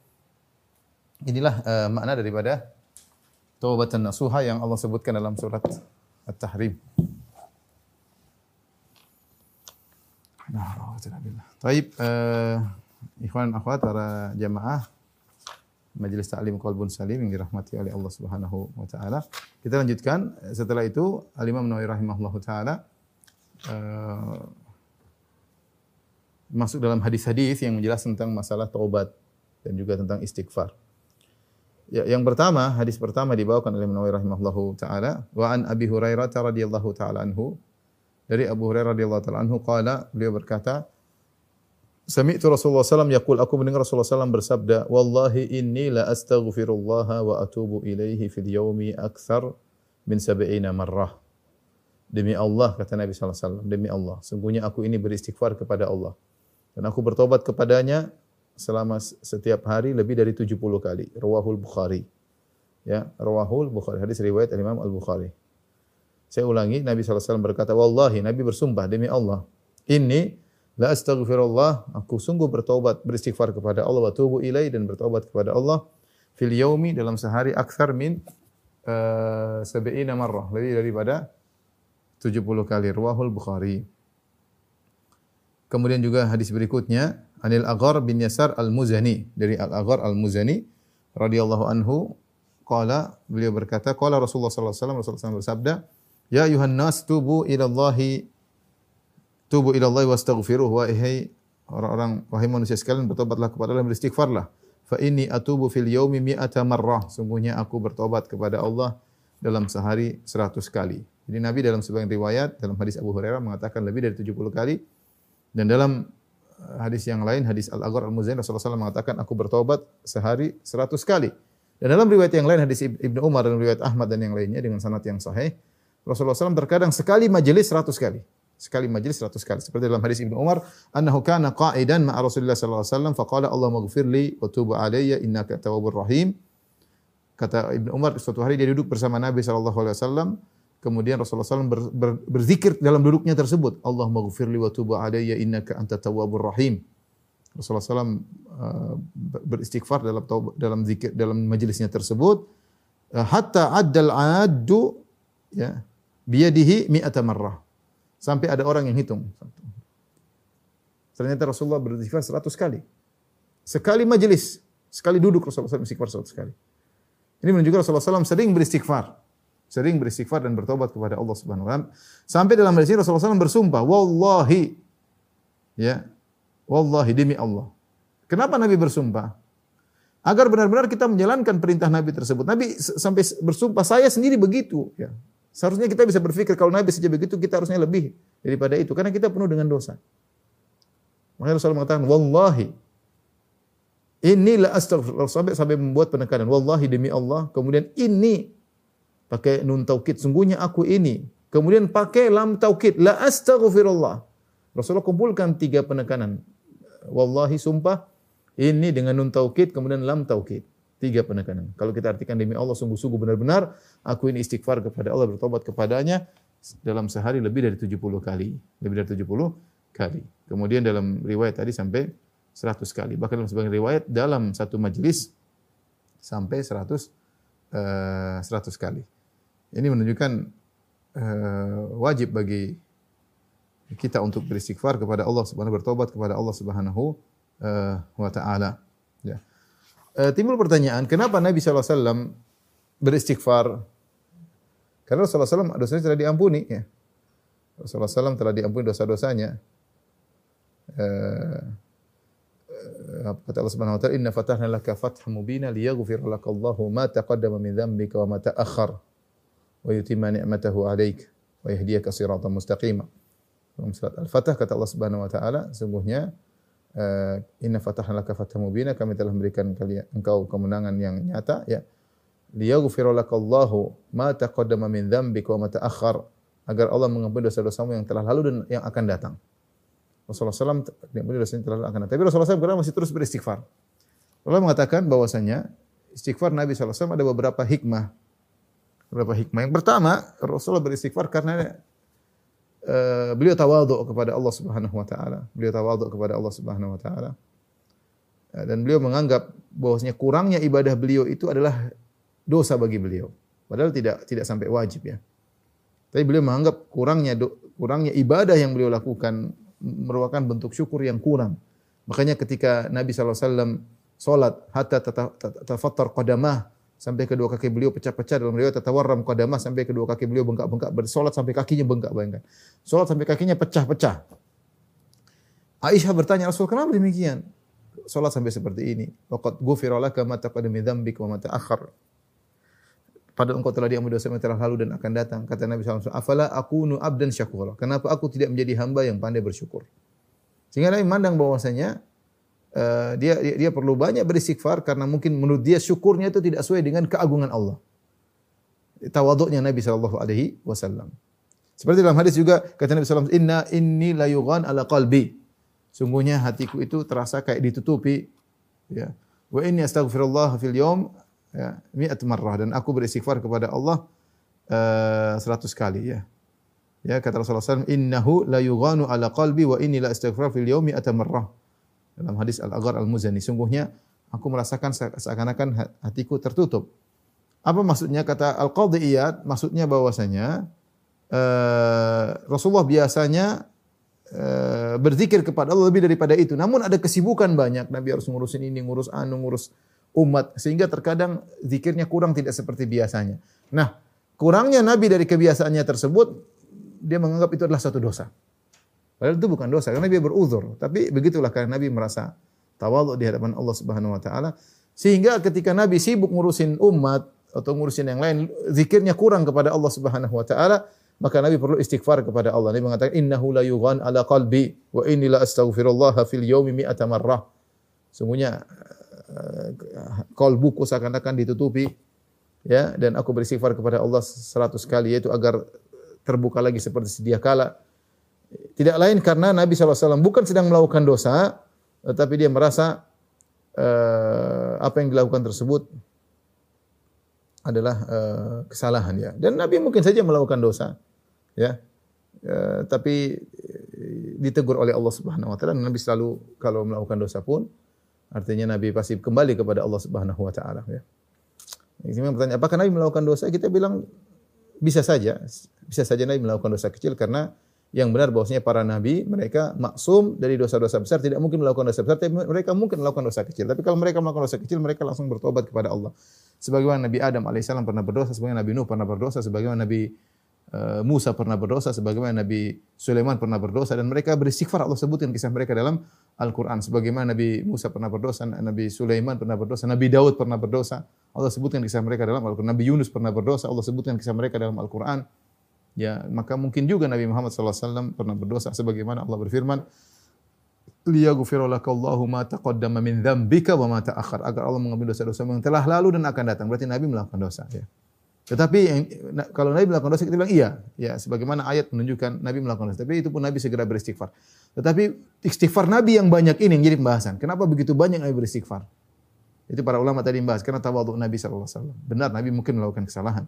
Inilah uh, makna daripada taubatan nasuha yang Allah sebutkan dalam surat At-Tahrim. Nah, Taib, uh, ikhwan akhwat para jamaah Majelis Ta'lim Qalbun Salim yang dirahmati oleh Allah Subhanahu wa taala. Kita lanjutkan setelah itu Al-Imam Nawawi rahimahullahu taala uh, masuk dalam hadis-hadis yang menjelaskan tentang masalah taubat dan juga tentang istighfar. Ya, yang pertama, hadis pertama dibawakan oleh Nawawi rahimahullahu taala wa an Abi Hurairah radhiyallahu taala anhu dari Abu Hurairah radhiyallahu taala anhu qala beliau berkata Sami'tu Rasulullah sallam yaqul aku mendengar Rasulullah sallam bersabda wallahi inni la astaghfirullah wa atubu ilaihi fil yaumi akthar min sab'ina marrah. Demi Allah kata Nabi wasallam demi Allah sungguhnya aku ini beristighfar kepada Allah. Dan aku bertobat kepadanya selama setiap hari lebih dari 70 kali. Rawahul Bukhari. Ya rawahul Bukhari. Hadis riwayat Imam Al Bukhari saya ulangi, Nabi SAW berkata, Wallahi, Nabi bersumpah demi Allah, ini la astaghfirullah, aku sungguh bertobat, beristighfar kepada Allah, wa tubu ilai, dan bertobat kepada Allah, fil yaumi, dalam sehari, aksar min uh, sebe'ina marrah, lebih daripada 70 kali. Ruahul Bukhari. Kemudian juga hadis berikutnya Anil Aghar bin Yasar Al-Muzani dari Al-Aghar Al-Muzani radhiyallahu anhu qala beliau berkata qala Rasulullah wasallam Rasulullah SAW bersabda ya ayuhan nas tubu ila Allah tubu ila Allah wastaghfiruh wa ihai orang-orang wahai manusia sekalian bertobatlah kepada Allah beristighfarlah. Fa inni atubu fil yaumi mi'ata marrah. Sungguhnya aku bertobat kepada Allah dalam sehari 100 kali. Jadi Nabi dalam sebagian riwayat dalam hadis Abu Hurairah mengatakan lebih dari 70 kali. Dan dalam uh, hadis yang lain, hadis Al-Aghar Al-Muzani Rasulullah SAW mengatakan aku bertobat sehari seratus kali. Dan dalam riwayat yang lain hadis Ibnu Umar dan riwayat Ahmad dan yang lainnya dengan sanad yang sahih, Rasulullah SAW terkadang sekali majelis seratus kali. Sekali majelis seratus kali. Seperti dalam hadis Ibnu Umar, annahu kana qa'idan ma'a Rasulullah sallallahu alaihi wasallam faqala Allahumma ighfirli wa tub alayya innaka tawwabur rahim. Kata Ibnu Umar suatu hari dia duduk bersama Nabi sallallahu alaihi wasallam Kemudian Rasulullah SAW ber, ber, berzikir dalam duduknya tersebut. Allah maghfirli wa tubu alayya innaka anta tawwabur rahim. Rasulullah SAW uh, beristighfar dalam dalam zikir dalam majelisnya tersebut hatta addal addu ya biyadihi mi'ata marrah. Sampai ada orang yang hitung. Ternyata Rasulullah beristighfar 100 kali. Sekali majelis, sekali duduk Rasulullah SAW beristighfar 100 kali. Ini menunjukkan Rasulullah SAW sering beristighfar sering beristighfar dan bertobat kepada Allah Subhanahu wa. Sampai dalam hadis Rasulullah SAW bersumpah, wallahi ya, wallahi demi Allah. Kenapa Nabi bersumpah? Agar benar-benar kita menjalankan perintah Nabi tersebut. Nabi sampai bersumpah, saya sendiri begitu. Ya. Seharusnya kita bisa berpikir kalau Nabi saja begitu, kita harusnya lebih daripada itu. Karena kita penuh dengan dosa. Makanya Rasulullah mengatakan, Wallahi, inilah astagfirullah. Sampai, sampai membuat penekanan. Wallahi demi Allah. Kemudian ini pakai nun taukid sungguhnya aku ini kemudian pakai lam taukid la astaghfirullah Rasulullah kumpulkan tiga penekanan wallahi sumpah ini dengan nun taukid kemudian lam taukid tiga penekanan. Kalau kita artikan demi Allah sungguh-sungguh benar-benar aku ini istighfar kepada Allah bertobat kepadanya dalam sehari lebih dari 70 kali. Lebih dari 70 kali. Kemudian dalam riwayat tadi sampai 100 kali. Bahkan dalam sebagian riwayat dalam satu majelis sampai 100 uh, 100 kali. Ini menunjukkan uh, wajib bagi kita untuk beristighfar kepada Allah Subhanahu bertobat kepada Allah Subhanahu uh, wa taala. Uh, timbul pertanyaan, kenapa Nabi SAW beristighfar? Karena Rasulullah SAW dosanya telah diampuni. Ya. Rasulullah SAW telah diampuni dosa-dosanya. Uh, kata Allah Subhanahu wa taala inna fatahna laka fatham mubina liyaghfir lakallahu ma taqaddama min dhanbika wa ma ta'akhkhar wa yutimma ni'matahu 'alaik wa yahdiyaka siratan mustaqima. Dalam Al-Fatah kata Allah Subhanahu wa taala, sungguhnya uh, inna fatahna laka fatham mubina kami telah memberikan kalian engkau kemenangan yang nyata ya. Liyaghfir lakallahu ma taqaddama min dzambika wa ma ta'akhkhar agar Allah mengampuni dosa-dosamu yang telah lalu dan yang akan datang. Rasulullah SAW diampuni dosa yang telah lalu akan datang. Tapi Rasulullah SAW masih terus beristighfar. Allah mengatakan bahwasanya istighfar Nabi SAW ada beberapa hikmah Berapa hikmah? Yang pertama, Rasulullah beristighfar karena uh, beliau tawadhu kepada Allah Subhanahu wa taala. Beliau tawadhu kepada Allah Subhanahu wa taala. Uh, dan beliau menganggap bahwasanya kurangnya ibadah beliau itu adalah dosa bagi beliau. Padahal tidak tidak sampai wajib ya. Tapi beliau menganggap kurangnya kurangnya ibadah yang beliau lakukan merupakan bentuk syukur yang kurang. Makanya ketika Nabi SAW salat hatta tafattar qadamah sampai kedua kaki beliau pecah-pecah dalam riwayat tatawarram qadamah sampai kedua kaki beliau bengkak-bengkak bersolat sampai kakinya bengkak bayangkan. Solat sampai kakinya pecah-pecah. Aisyah bertanya Rasul kenapa demikian? Solat sampai seperti ini. Waqad ghufira laka ma taqaddama min dzambika wa ma ta'akhkhar. Pada engkau telah diampuni dosa yang telah lalu dan akan datang. Kata Nabi SAW, Afala akunu abdan syakura. Kenapa aku tidak menjadi hamba yang pandai bersyukur? Sehingga Nabi memandang bahwasanya uh, dia, dia dia perlu banyak beristighfar karena mungkin menurut dia syukurnya itu tidak sesuai dengan keagungan Allah. Tawaduknya Nabi sallallahu alaihi wasallam. Seperti dalam hadis juga kata Nabi sallallahu "Inna inni la yughan ala qalbi." Sungguhnya hatiku itu terasa kayak ditutupi ya. Wa inni astaghfirullah fil yawm ya, mi'at marrah dan aku beristighfar kepada Allah uh, eh, 100 kali ya. Ya kata Rasulullah SAW, innahu la yughanu ala qalbi wa inni la astaghfir fil yawmi marrah. Dalam hadis Al-Aghar Al-Muzani, sungguhnya aku merasakan seakan-akan hatiku tertutup. Apa maksudnya kata Al-Qadhi Iyad? Maksudnya bahwasanya uh, Rasulullah biasanya uh, berzikir kepada Allah lebih daripada itu. Namun ada kesibukan banyak. Nabi harus ngurusin ini, ngurus anu, ngurus umat sehingga terkadang zikirnya kurang tidak seperti biasanya. Nah, kurangnya Nabi dari kebiasaannya tersebut dia menganggap itu adalah satu dosa. Padahal itu bukan dosa karena dia beruzur, tapi begitulah karena Nabi merasa tawadhu di hadapan Allah Subhanahu wa taala sehingga ketika Nabi sibuk ngurusin umat atau ngurusin yang lain, zikirnya kurang kepada Allah Subhanahu wa taala, maka Nabi perlu istighfar kepada Allah. Nabi mengatakan innahu la yughan ala qalbi wa inni la astaghfirullah fil yaumi mi'ata marrah. Sungguhnya kalbuku seakan-akan ditutupi ya dan aku beristighfar kepada Allah seratus kali yaitu agar terbuka lagi seperti sedia kala. Tidak lain karena Nabi SAW bukan sedang melakukan dosa, tetapi dia merasa uh, apa yang dilakukan tersebut adalah uh, kesalahan ya. Dan Nabi mungkin saja melakukan dosa, ya. Uh, tapi ditegur oleh Allah Subhanahu wa taala. Nabi selalu kalau melakukan dosa pun Artinya Nabi pasti kembali kepada Allah Subhanahu wa taala ya. Ini pertanyaan, apakah Nabi melakukan dosa? Kita bilang bisa saja. Bisa saja Nabi melakukan dosa kecil karena yang benar bahwasanya para nabi mereka maksum dari dosa-dosa besar tidak mungkin melakukan dosa besar tapi mereka mungkin melakukan dosa kecil tapi kalau mereka melakukan dosa kecil mereka langsung bertobat kepada Allah sebagaimana Nabi Adam alaihissalam pernah berdosa sebagaimana Nabi Nuh pernah berdosa sebagaimana Nabi Eh, Musa pernah berdosa sebagaimana Nabi Sulaiman pernah berdosa dan mereka beristighfar Allah sebutkan kisah mereka dalam Al-Qur'an sebagaimana Nabi Musa pernah berdosa, Nabi Sulaiman pernah berdosa, Nabi Daud pernah berdosa. Allah sebutkan kisah mereka dalam Al-Qur'an. Nabi Yunus pernah berdosa, Allah sebutkan kisah mereka dalam Al-Qur'an. Ya, maka mungkin juga Nabi Muhammad SAW pernah berdosa sebagaimana Allah berfirman, liyaghfira lakallahu ma taqaddama min dzambika wa ma ta'akhkhar agar Allah mengambil dosa-dosa yang telah lalu dan akan datang. Berarti Nabi melakukan dosa ya. Tetapi kalau Nabi melakukan dosa kita bilang iya, ya sebagaimana ayat menunjukkan Nabi melakukan dosa. Tapi itu pun Nabi segera beristighfar. Tetapi istighfar Nabi yang banyak ini yang jadi pembahasan. Kenapa begitu banyak Nabi beristighfar? Itu para ulama tadi membahas karena tawadhu Nabi SAW. Benar Nabi mungkin melakukan kesalahan.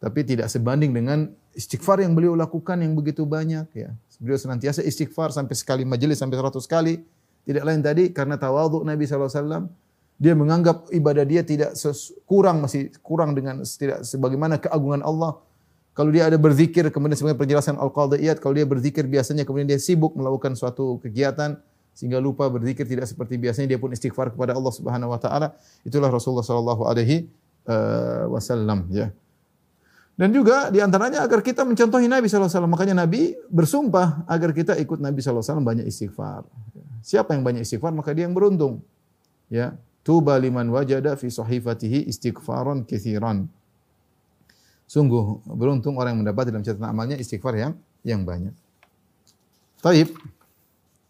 Tapi tidak sebanding dengan istighfar yang beliau lakukan yang begitu banyak ya. Beliau senantiasa istighfar sampai sekali majelis sampai seratus kali. Tidak lain tadi karena tawadhu Nabi SAW dia menganggap ibadah dia tidak kurang masih kurang dengan tidak sebagaimana keagungan Allah. Kalau dia ada berzikir kemudian sebagai penjelasan al-qadiyat kalau dia berzikir biasanya kemudian dia sibuk melakukan suatu kegiatan sehingga lupa berzikir tidak seperti biasanya dia pun istighfar kepada Allah Subhanahu wa taala. Itulah Rasulullah sallallahu alaihi eh, wasallam ya. Dan juga di antaranya agar kita mencontohi Nabi SAW. Makanya Nabi bersumpah agar kita ikut Nabi SAW banyak istighfar. Siapa yang banyak istighfar maka dia yang beruntung. Ya, Tuba liman wajada fi sahifatihi istighfaron kithiran. Sungguh beruntung orang yang mendapat dalam catatan amalnya istighfar yang yang banyak. Taib.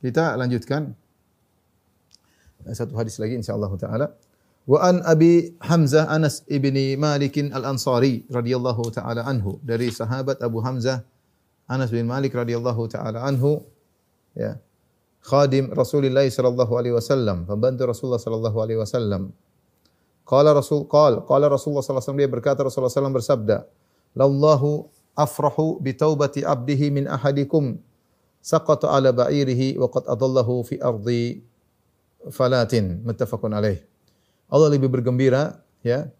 Kita lanjutkan satu hadis lagi insyaallah taala. وأن أبي حمزة أنس ابن مالك الأنصاري رضي الله تعالى عنه. Dari صحابة أبو حمزة أنس بن مالك رضي الله تعالى عنه. خادم رسول الله صلى الله عليه وسلم pembantu رسول الله صلى الله عليه وسلم قال رسول قال قال رسول الله صلى الله عليه وسلم berkata رسول الله صلى الله عليه وسلم bersabda لو أفرح بتوبة عبده من أحدكم سقط على بعيره وقد أضله في أرض فلات متفق عليه Allah lebih bergembira ya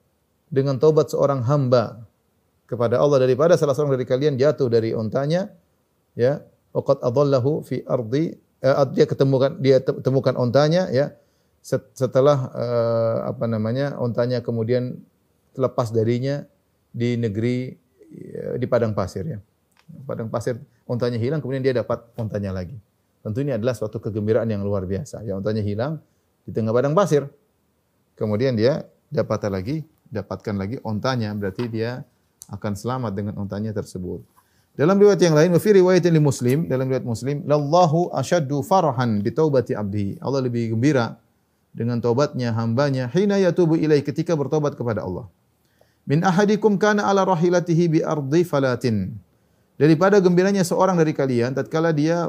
dengan taubat seorang hamba kepada Allah daripada salah seorang dari kalian jatuh dari ontanya ya waqad adallahu fi ardi uh, dia ketemukan dia temukan ontanya ya setelah uh, apa namanya ontanya kemudian terlepas darinya di negeri uh, di padang pasir ya. Padang pasir ontanya hilang kemudian dia dapat ontanya lagi. Tentu ini adalah suatu kegembiraan yang luar biasa. Ya ontanya hilang di tengah padang pasir. Kemudian dia dapat lagi, dapatkan lagi ontanya berarti dia akan selamat dengan ontanya tersebut. Dalam riwayat yang lain, fi riwayatin li Muslim, dalam riwayat Muslim, lallahu asyaddu farahan bi taubati abdi. Allah lebih gembira dengan taubatnya hambanya hina yatubu ilai ketika bertobat kepada Allah. Min ahadikum kana ala rahilatihi bi ardi falatin. Daripada gembiranya seorang dari kalian tatkala dia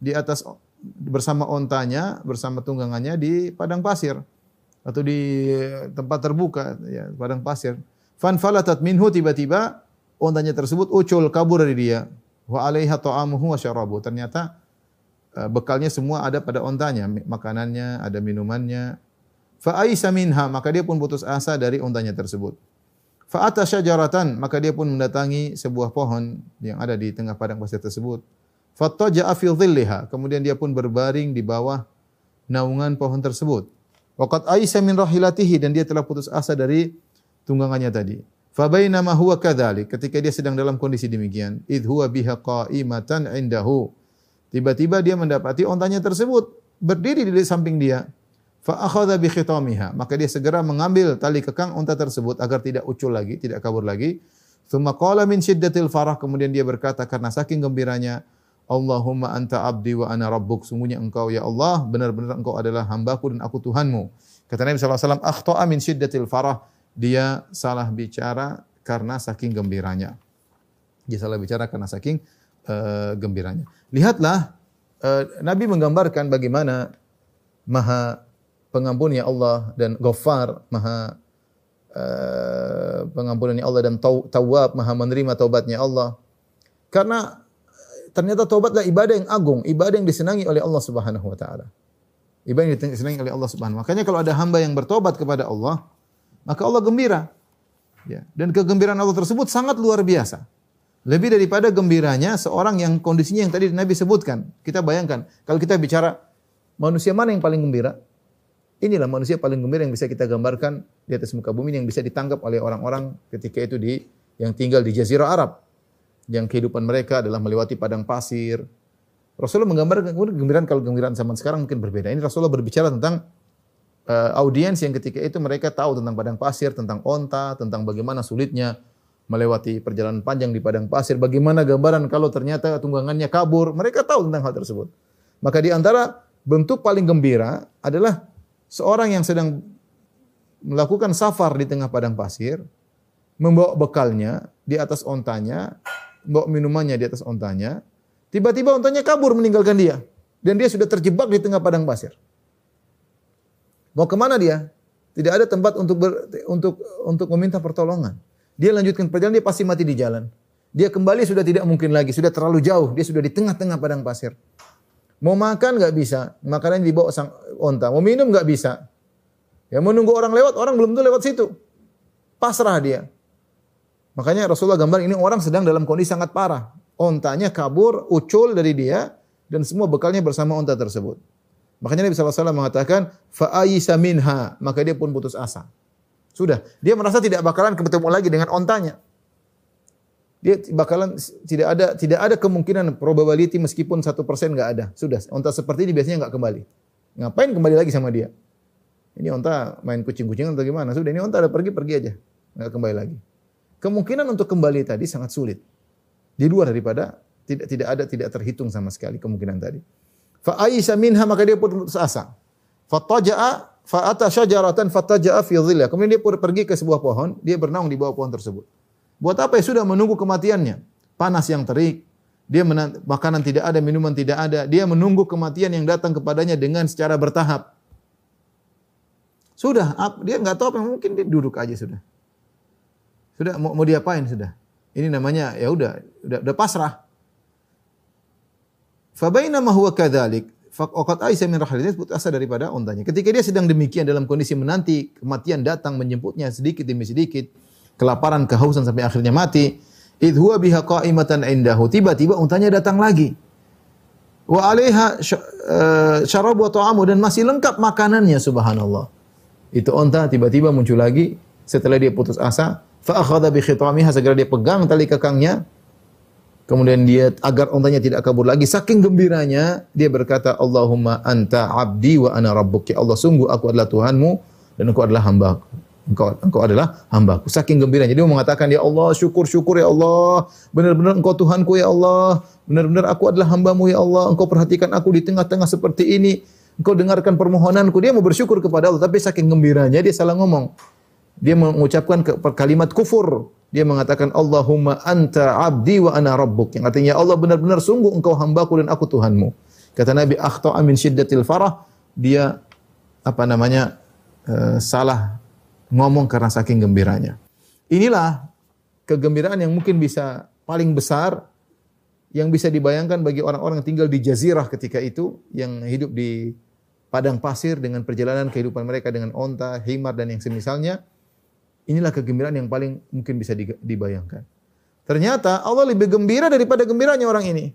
di atas bersama ontanya, bersama tunggangannya di padang pasir atau di tempat terbuka ya, padang pasir. Fan falatat minhu tiba-tiba ontanya tersebut ucul kabur dari dia. Wa alaiha ta'amuhu wa syarabu. Ternyata uh, bekalnya semua ada pada ontanya, makanannya, ada minumannya. Fa aisa minha, maka dia pun putus asa dari ontanya tersebut. Fa ata syajaratan, maka dia pun mendatangi sebuah pohon yang ada di tengah padang pasir tersebut. Fattaja'a fi dhilliha. Kemudian dia pun berbaring di bawah naungan pohon tersebut. Waqad aisa min rahilatihi dan dia telah putus asa dari tunggangannya tadi. Fabainama huwa kadzalik, ketika dia sedang dalam kondisi demikian, id huwa biha qa'imatan indahu. Tiba-tiba dia mendapati ontanya tersebut berdiri di samping dia. Fa akhadha bi khitamiha, maka dia segera mengambil tali kekang onta tersebut agar tidak ucul lagi, tidak kabur lagi. Tsumma qala min syiddatil farah, kemudian dia berkata karena saking gembiranya, Allahumma anta abdi wa ana rabbuk. Sungguhnya engkau ya Allah, benar-benar engkau adalah hambaku dan aku Tuhanmu. Kata Nabi SAW, akhta'a min syiddatil farah. Dia salah bicara karena saking gembiranya. Dia salah bicara karena saking uh, gembiranya. Lihatlah, uh, Nabi menggambarkan bagaimana maha pengampunnya Allah dan ghaffar, maha uh, pengampunannya Allah dan tawab, maha menerima taubatnya Allah. Karena ternyata taubatlah ibadah yang agung, ibadah yang disenangi oleh Allah Subhanahu wa taala. Ibadah yang disenangi oleh Allah Subhanahu. Makanya kalau ada hamba yang bertobat kepada Allah, maka Allah gembira. Ya, dan kegembiraan Allah tersebut sangat luar biasa. Lebih daripada gembiranya seorang yang kondisinya yang tadi Nabi sebutkan. Kita bayangkan, kalau kita bicara manusia mana yang paling gembira? Inilah manusia paling gembira yang bisa kita gambarkan di atas muka bumi yang bisa ditangkap oleh orang-orang ketika itu di yang tinggal di jazirah Arab yang kehidupan mereka adalah melewati padang pasir. Rasulullah menggambarkan gembiraan kalau gembiraan zaman sekarang mungkin berbeda. Ini Rasulullah berbicara tentang uh, audiens yang ketika itu mereka tahu tentang padang pasir, tentang onta, tentang bagaimana sulitnya melewati perjalanan panjang di padang pasir, bagaimana gambaran kalau ternyata tunggangannya kabur, mereka tahu tentang hal tersebut. Maka di antara bentuk paling gembira adalah seorang yang sedang melakukan safar di tengah padang pasir, membawa bekalnya di atas ontanya, bawa minumannya di atas ontanya. Tiba-tiba ontanya kabur meninggalkan dia. Dan dia sudah terjebak di tengah padang pasir. Mau ke mana dia? Tidak ada tempat untuk ber, untuk untuk meminta pertolongan. Dia lanjutkan perjalanan, dia pasti mati di jalan. Dia kembali sudah tidak mungkin lagi, sudah terlalu jauh. Dia sudah di tengah-tengah padang pasir. Mau makan nggak bisa, makanan dibawa sang onta. Mau minum nggak bisa. Ya mau nunggu orang lewat, orang belum tuh lewat situ. Pasrah dia. Makanya Rasulullah gambar ini orang sedang dalam kondisi sangat parah. Ontanya kabur, ucul dari dia, dan semua bekalnya bersama onta tersebut. Makanya Nabi SAW mengatakan, fa'ayisa minha, maka dia pun putus asa. Sudah, dia merasa tidak bakalan ketemu lagi dengan ontanya. Dia bakalan tidak ada tidak ada kemungkinan probability meskipun satu persen nggak ada. Sudah, onta seperti ini biasanya nggak kembali. Ngapain kembali lagi sama dia? Ini onta main kucing-kucingan atau gimana? Sudah, ini onta ada pergi pergi aja, nggak kembali lagi kemungkinan untuk kembali tadi sangat sulit. Di luar daripada tidak tidak ada tidak terhitung sama sekali kemungkinan tadi. Fa Aisyah minha maka dia pun putus asa. Fattaja'a fa ata syajaratan fattaja'a fi dhillah. Kemudian dia pun pergi ke sebuah pohon, dia bernaung di bawah pohon tersebut. Buat apa ya sudah menunggu kematiannya? Panas yang terik, dia makanan tidak ada, minuman tidak ada. Dia menunggu kematian yang datang kepadanya dengan secara bertahap. Sudah, dia nggak tahu apa mungkin dia duduk aja sudah. Sudah mau, mau diapain sudah. Ini namanya ya udah udah, udah pasrah. Fabainama huwa kadzalik faqat Aisyah min rahilatihi putus asa daripada ontanya. Ketika dia sedang demikian dalam kondisi menanti kematian datang menjemputnya sedikit demi sedikit, kelaparan, kehausan sampai akhirnya mati, id huwa biha qa'imatan indahu. Tiba-tiba ontanya datang lagi. Wa 'alaiha eh, syarab wa ta'amu dan masih lengkap makanannya subhanallah. Itu onta tiba-tiba muncul lagi setelah dia putus asa, Fa akhadha bi khitamiha segera dia pegang tali kekangnya. Kemudian dia agar ontanya tidak kabur lagi. Saking gembiranya dia berkata, Allahumma anta abdi wa ana rabbuk. Ya Allah, sungguh aku adalah Tuhanmu dan engkau adalah hambaku. Engkau, engkau adalah hambaku. Saking gembiranya. Dia mengatakan, Ya Allah, syukur, syukur ya Allah. Benar-benar engkau Tuhanku ya Allah. Benar-benar aku adalah hambamu ya Allah. Engkau perhatikan aku di tengah-tengah seperti ini. Engkau dengarkan permohonanku. Dia mau bersyukur kepada Allah. Tapi saking gembiranya dia salah ngomong. Dia mengucapkan kalimat kufur. Dia mengatakan Allahumma anta abdi wa ana rabbuk. Yang artinya Allah benar-benar sungguh engkau hambaku dan aku Tuhanmu. Kata Nabi akhta min syiddatil farah. Dia apa namanya uh, salah ngomong karena saking gembiranya. Inilah kegembiraan yang mungkin bisa paling besar yang bisa dibayangkan bagi orang-orang yang tinggal di jazirah ketika itu yang hidup di padang pasir dengan perjalanan kehidupan mereka dengan onta, himar dan yang semisalnya Inilah kegembiraan yang paling mungkin bisa dibayangkan. Ternyata Allah lebih gembira daripada gembiranya orang ini.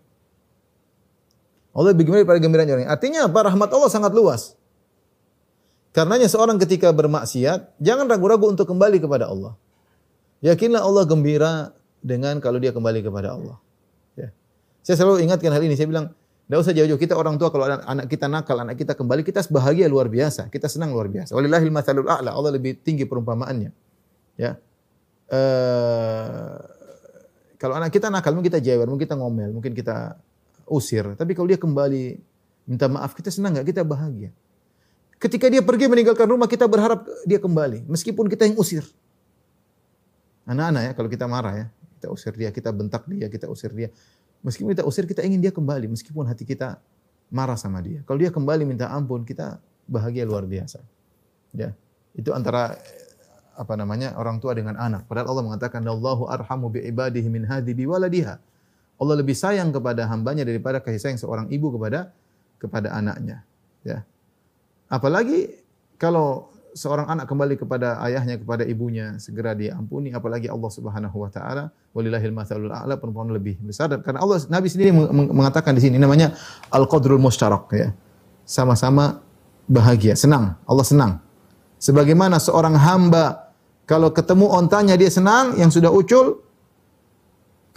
Allah lebih gembira daripada gembiranya orang. Artinya apa? Rahmat Allah sangat luas. Karenanya seorang ketika bermaksiat, jangan ragu-ragu untuk kembali kepada Allah. Yakinlah Allah gembira dengan kalau dia kembali kepada Allah. Ya. Saya selalu ingatkan hal ini. Saya bilang, tidak usah jauh-jauh. Kita orang tua kalau anak, anak kita nakal, anak kita kembali, kita bahagia luar biasa. Kita senang luar biasa. Walillahil mathalul a'la. Allah lebih tinggi perumpamaannya. Ya. Uh, kalau anak kita nakal, mungkin kita jewer, mungkin kita ngomel, mungkin kita usir. Tapi kalau dia kembali minta maaf, kita senang nggak? Kita bahagia. Ketika dia pergi meninggalkan rumah, kita berharap dia kembali. Meskipun kita yang usir. Anak-anak ya, kalau kita marah ya. Kita usir dia, kita bentak dia, kita usir dia. Meskipun kita usir, kita ingin dia kembali. Meskipun hati kita marah sama dia. Kalau dia kembali minta ampun, kita bahagia luar biasa. Ya, itu antara apa namanya orang tua dengan anak. Padahal Allah mengatakan Allahu arhamu bi ibadihi min hadi bi waladiha. Allah lebih sayang kepada hambanya daripada kasih sayang seorang ibu kepada kepada anaknya. Ya. Apalagi kalau seorang anak kembali kepada ayahnya kepada ibunya segera diampuni apalagi Allah Subhanahu wa taala walillahil matsalul a'la perempuan lebih besar karena Allah Nabi sendiri mengatakan di sini namanya al qadrul mustarak ya sama-sama bahagia senang Allah senang sebagaimana seorang hamba kalau ketemu ontanya dia senang yang sudah ucul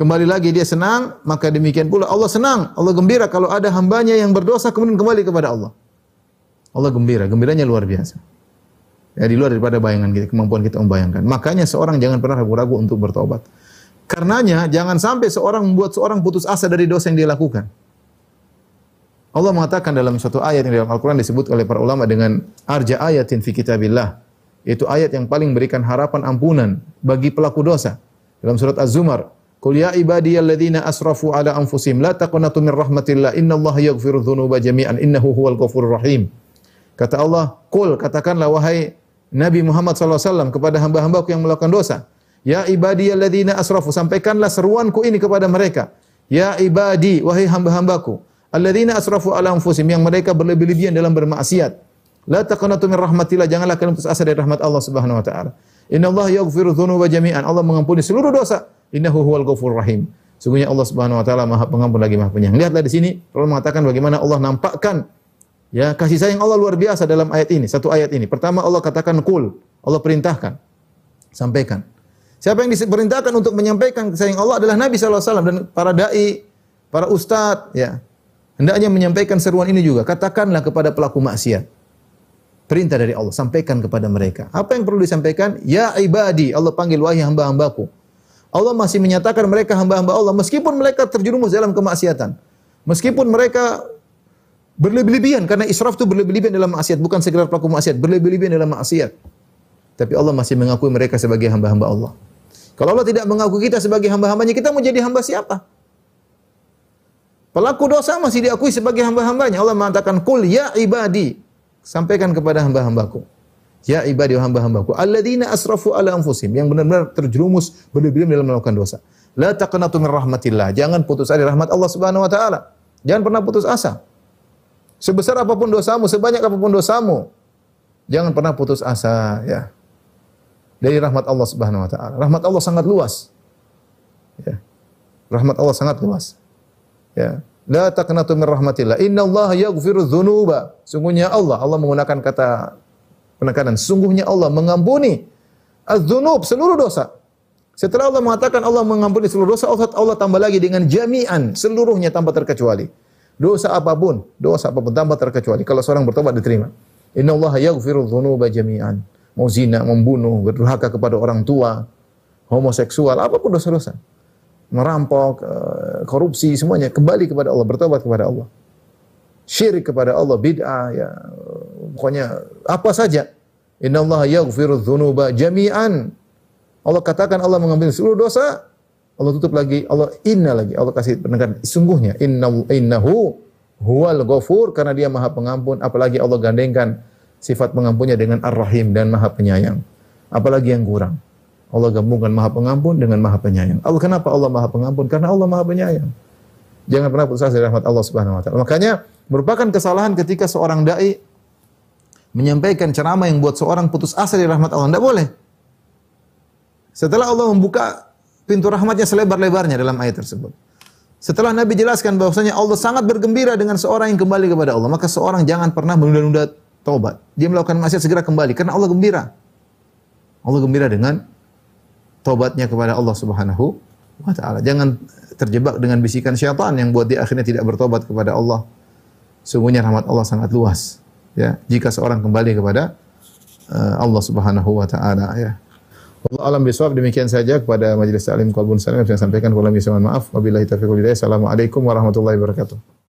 kembali lagi dia senang maka demikian pula Allah senang Allah gembira kalau ada hambanya yang berdosa kemudian kembali kepada Allah Allah gembira gembiranya luar biasa Ya, di luar daripada bayangan kita, kemampuan kita membayangkan. Makanya seorang jangan pernah ragu-ragu untuk bertobat. Karenanya jangan sampai seorang membuat seorang putus asa dari dosa yang dia lakukan. Allah mengatakan dalam suatu ayat yang dalam Al-Quran disebut oleh para ulama dengan arja ayatin fi kitabillah. Yaitu ayat yang paling memberikan harapan ampunan bagi pelaku dosa. Dalam surat Az-Zumar. Qul ya ibadiyalladzina asrafu ala anfusihim la taqnatu min rahmatillah innallaha yaghfiru dzunuba jami'an innahu huwal ghafurur rahim. Kata Allah, "Qul katakanlah wahai Nabi Muhammad SAW kepada hamba-hambaku yang melakukan dosa. Ya ibadiyalladzina asrafu, sampaikanlah seruanku ini kepada mereka. Ya ibadi, wahai hamba-hambaku, alladzina asrafu ala anfusim yang mereka berlebih-lebihan dalam bermaksiat. La taqnatu min rahmatillah, janganlah kalian putus asa dari rahmat Allah Subhanahu wa taala. Innallaha yaghfiru dzunuba jami'an. Allah mengampuni seluruh dosa. Innahu huwal ghafurur rahim. Sungguhnya Allah Subhanahu wa taala Maha Pengampun lagi Maha Penyayang. Lihatlah di sini Allah mengatakan bagaimana Allah nampakkan Ya, kasih sayang Allah luar biasa dalam ayat ini, satu ayat ini. Pertama Allah katakan kul, Allah perintahkan. Sampaikan. Siapa yang diperintahkan untuk menyampaikan sayang Allah adalah Nabi SAW dan para dai, para ustadz, ya. Hendaknya menyampaikan seruan ini juga. Katakanlah kepada pelaku maksiat. Perintah dari Allah, sampaikan kepada mereka. Apa yang perlu disampaikan? Ya ibadi, Allah panggil wahai hamba-hambaku. Allah masih menyatakan mereka hamba-hamba Allah meskipun mereka terjerumus dalam kemaksiatan. Meskipun mereka Berlebih-lebihan karena israf itu berlebih-lebihan dalam maksiat, bukan sekedar pelaku maksiat, berlebih-lebihan dalam maksiat. Tapi Allah masih mengakui mereka sebagai hamba-hamba Allah. Kalau Allah tidak mengakui kita sebagai hamba-hambanya, kita mau jadi hamba siapa? Pelaku dosa masih diakui sebagai hamba-hambanya. Allah mengatakan, Kul ya ibadi. Sampaikan kepada hamba-hambaku. Ya ibadi hamba-hambaku. Alladzina asrafu ala anfusim. Yang benar-benar terjerumus berlebihan dalam melakukan dosa. La taqnatu min rahmatillah. Jangan putus asa dari rahmat Allah subhanahu wa ta'ala. Jangan pernah putus asa. Sebesar apa pun dosamu, sebanyak apa pun dosamu, jangan pernah putus asa ya. Dari rahmat Allah Subhanahu wa taala. Rahmat Allah sangat luas. Ya. Rahmat Allah sangat luas. Ya. La taqnatu min rahmatillah. Innallaha yaghfiru dzunuba. Sungguhnya Allah, Allah menggunakan kata penekanan. Sungguhnya Allah mengampuni az-dzunub, seluruh dosa. Setelah Allah mengatakan Allah mengampuni seluruh dosa, Allah, Allah tambah lagi dengan jami'an, seluruhnya tanpa terkecuali. Dosa apa pun, dosa apa pun tanpa terkecuali kalau seorang bertobat diterima. Inna Allah yaghfiru jami'an. Mau zina, membunuh, berdurhaka kepada orang tua, homoseksual, apa pun dosa-dosa. Merampok, eh, korupsi, semuanya kembali kepada Allah, bertobat kepada Allah. Syirik kepada Allah, bid'ah, ya pokoknya apa saja. Inna Allah yaghfiru dzunuba jami'an. Allah katakan Allah mengambil seluruh dosa, Allah tutup lagi, Allah inna lagi, Allah kasih pendengar sungguhnya inna innahu huwal ghafur karena dia Maha Pengampun, apalagi Allah gandengkan sifat pengampunnya dengan Ar-Rahim dan Maha Penyayang. Apalagi yang kurang? Allah gabungkan Maha Pengampun dengan Maha Penyayang. Allah kenapa Allah Maha Pengampun? Karena Allah Maha Penyayang. Jangan pernah putus asa rahmat Allah Subhanahu wa taala. Makanya merupakan kesalahan ketika seorang dai menyampaikan ceramah yang buat seorang putus asa dari rahmat Allah. Tidak boleh. Setelah Allah membuka pintu rahmatnya selebar-lebarnya dalam ayat tersebut. Setelah Nabi jelaskan bahwasanya Allah sangat bergembira dengan seorang yang kembali kepada Allah, maka seorang jangan pernah menunda-nunda taubat. Dia melakukan maksiat segera kembali karena Allah gembira. Allah gembira dengan taubatnya kepada Allah Subhanahu wa taala. Jangan terjebak dengan bisikan syaitan yang buat dia akhirnya tidak bertobat kepada Allah. Sungguhnya rahmat Allah sangat luas. Ya, jika seorang kembali kepada uh, Allah Subhanahu wa taala ya. Allah alam bisawab demikian saja kepada majelis taklim Qalbun Salam yang saya sampaikan. Wallahi maaf. Wabillahi taufiq wal hidayah. Assalamualaikum warahmatullahi wabarakatuh.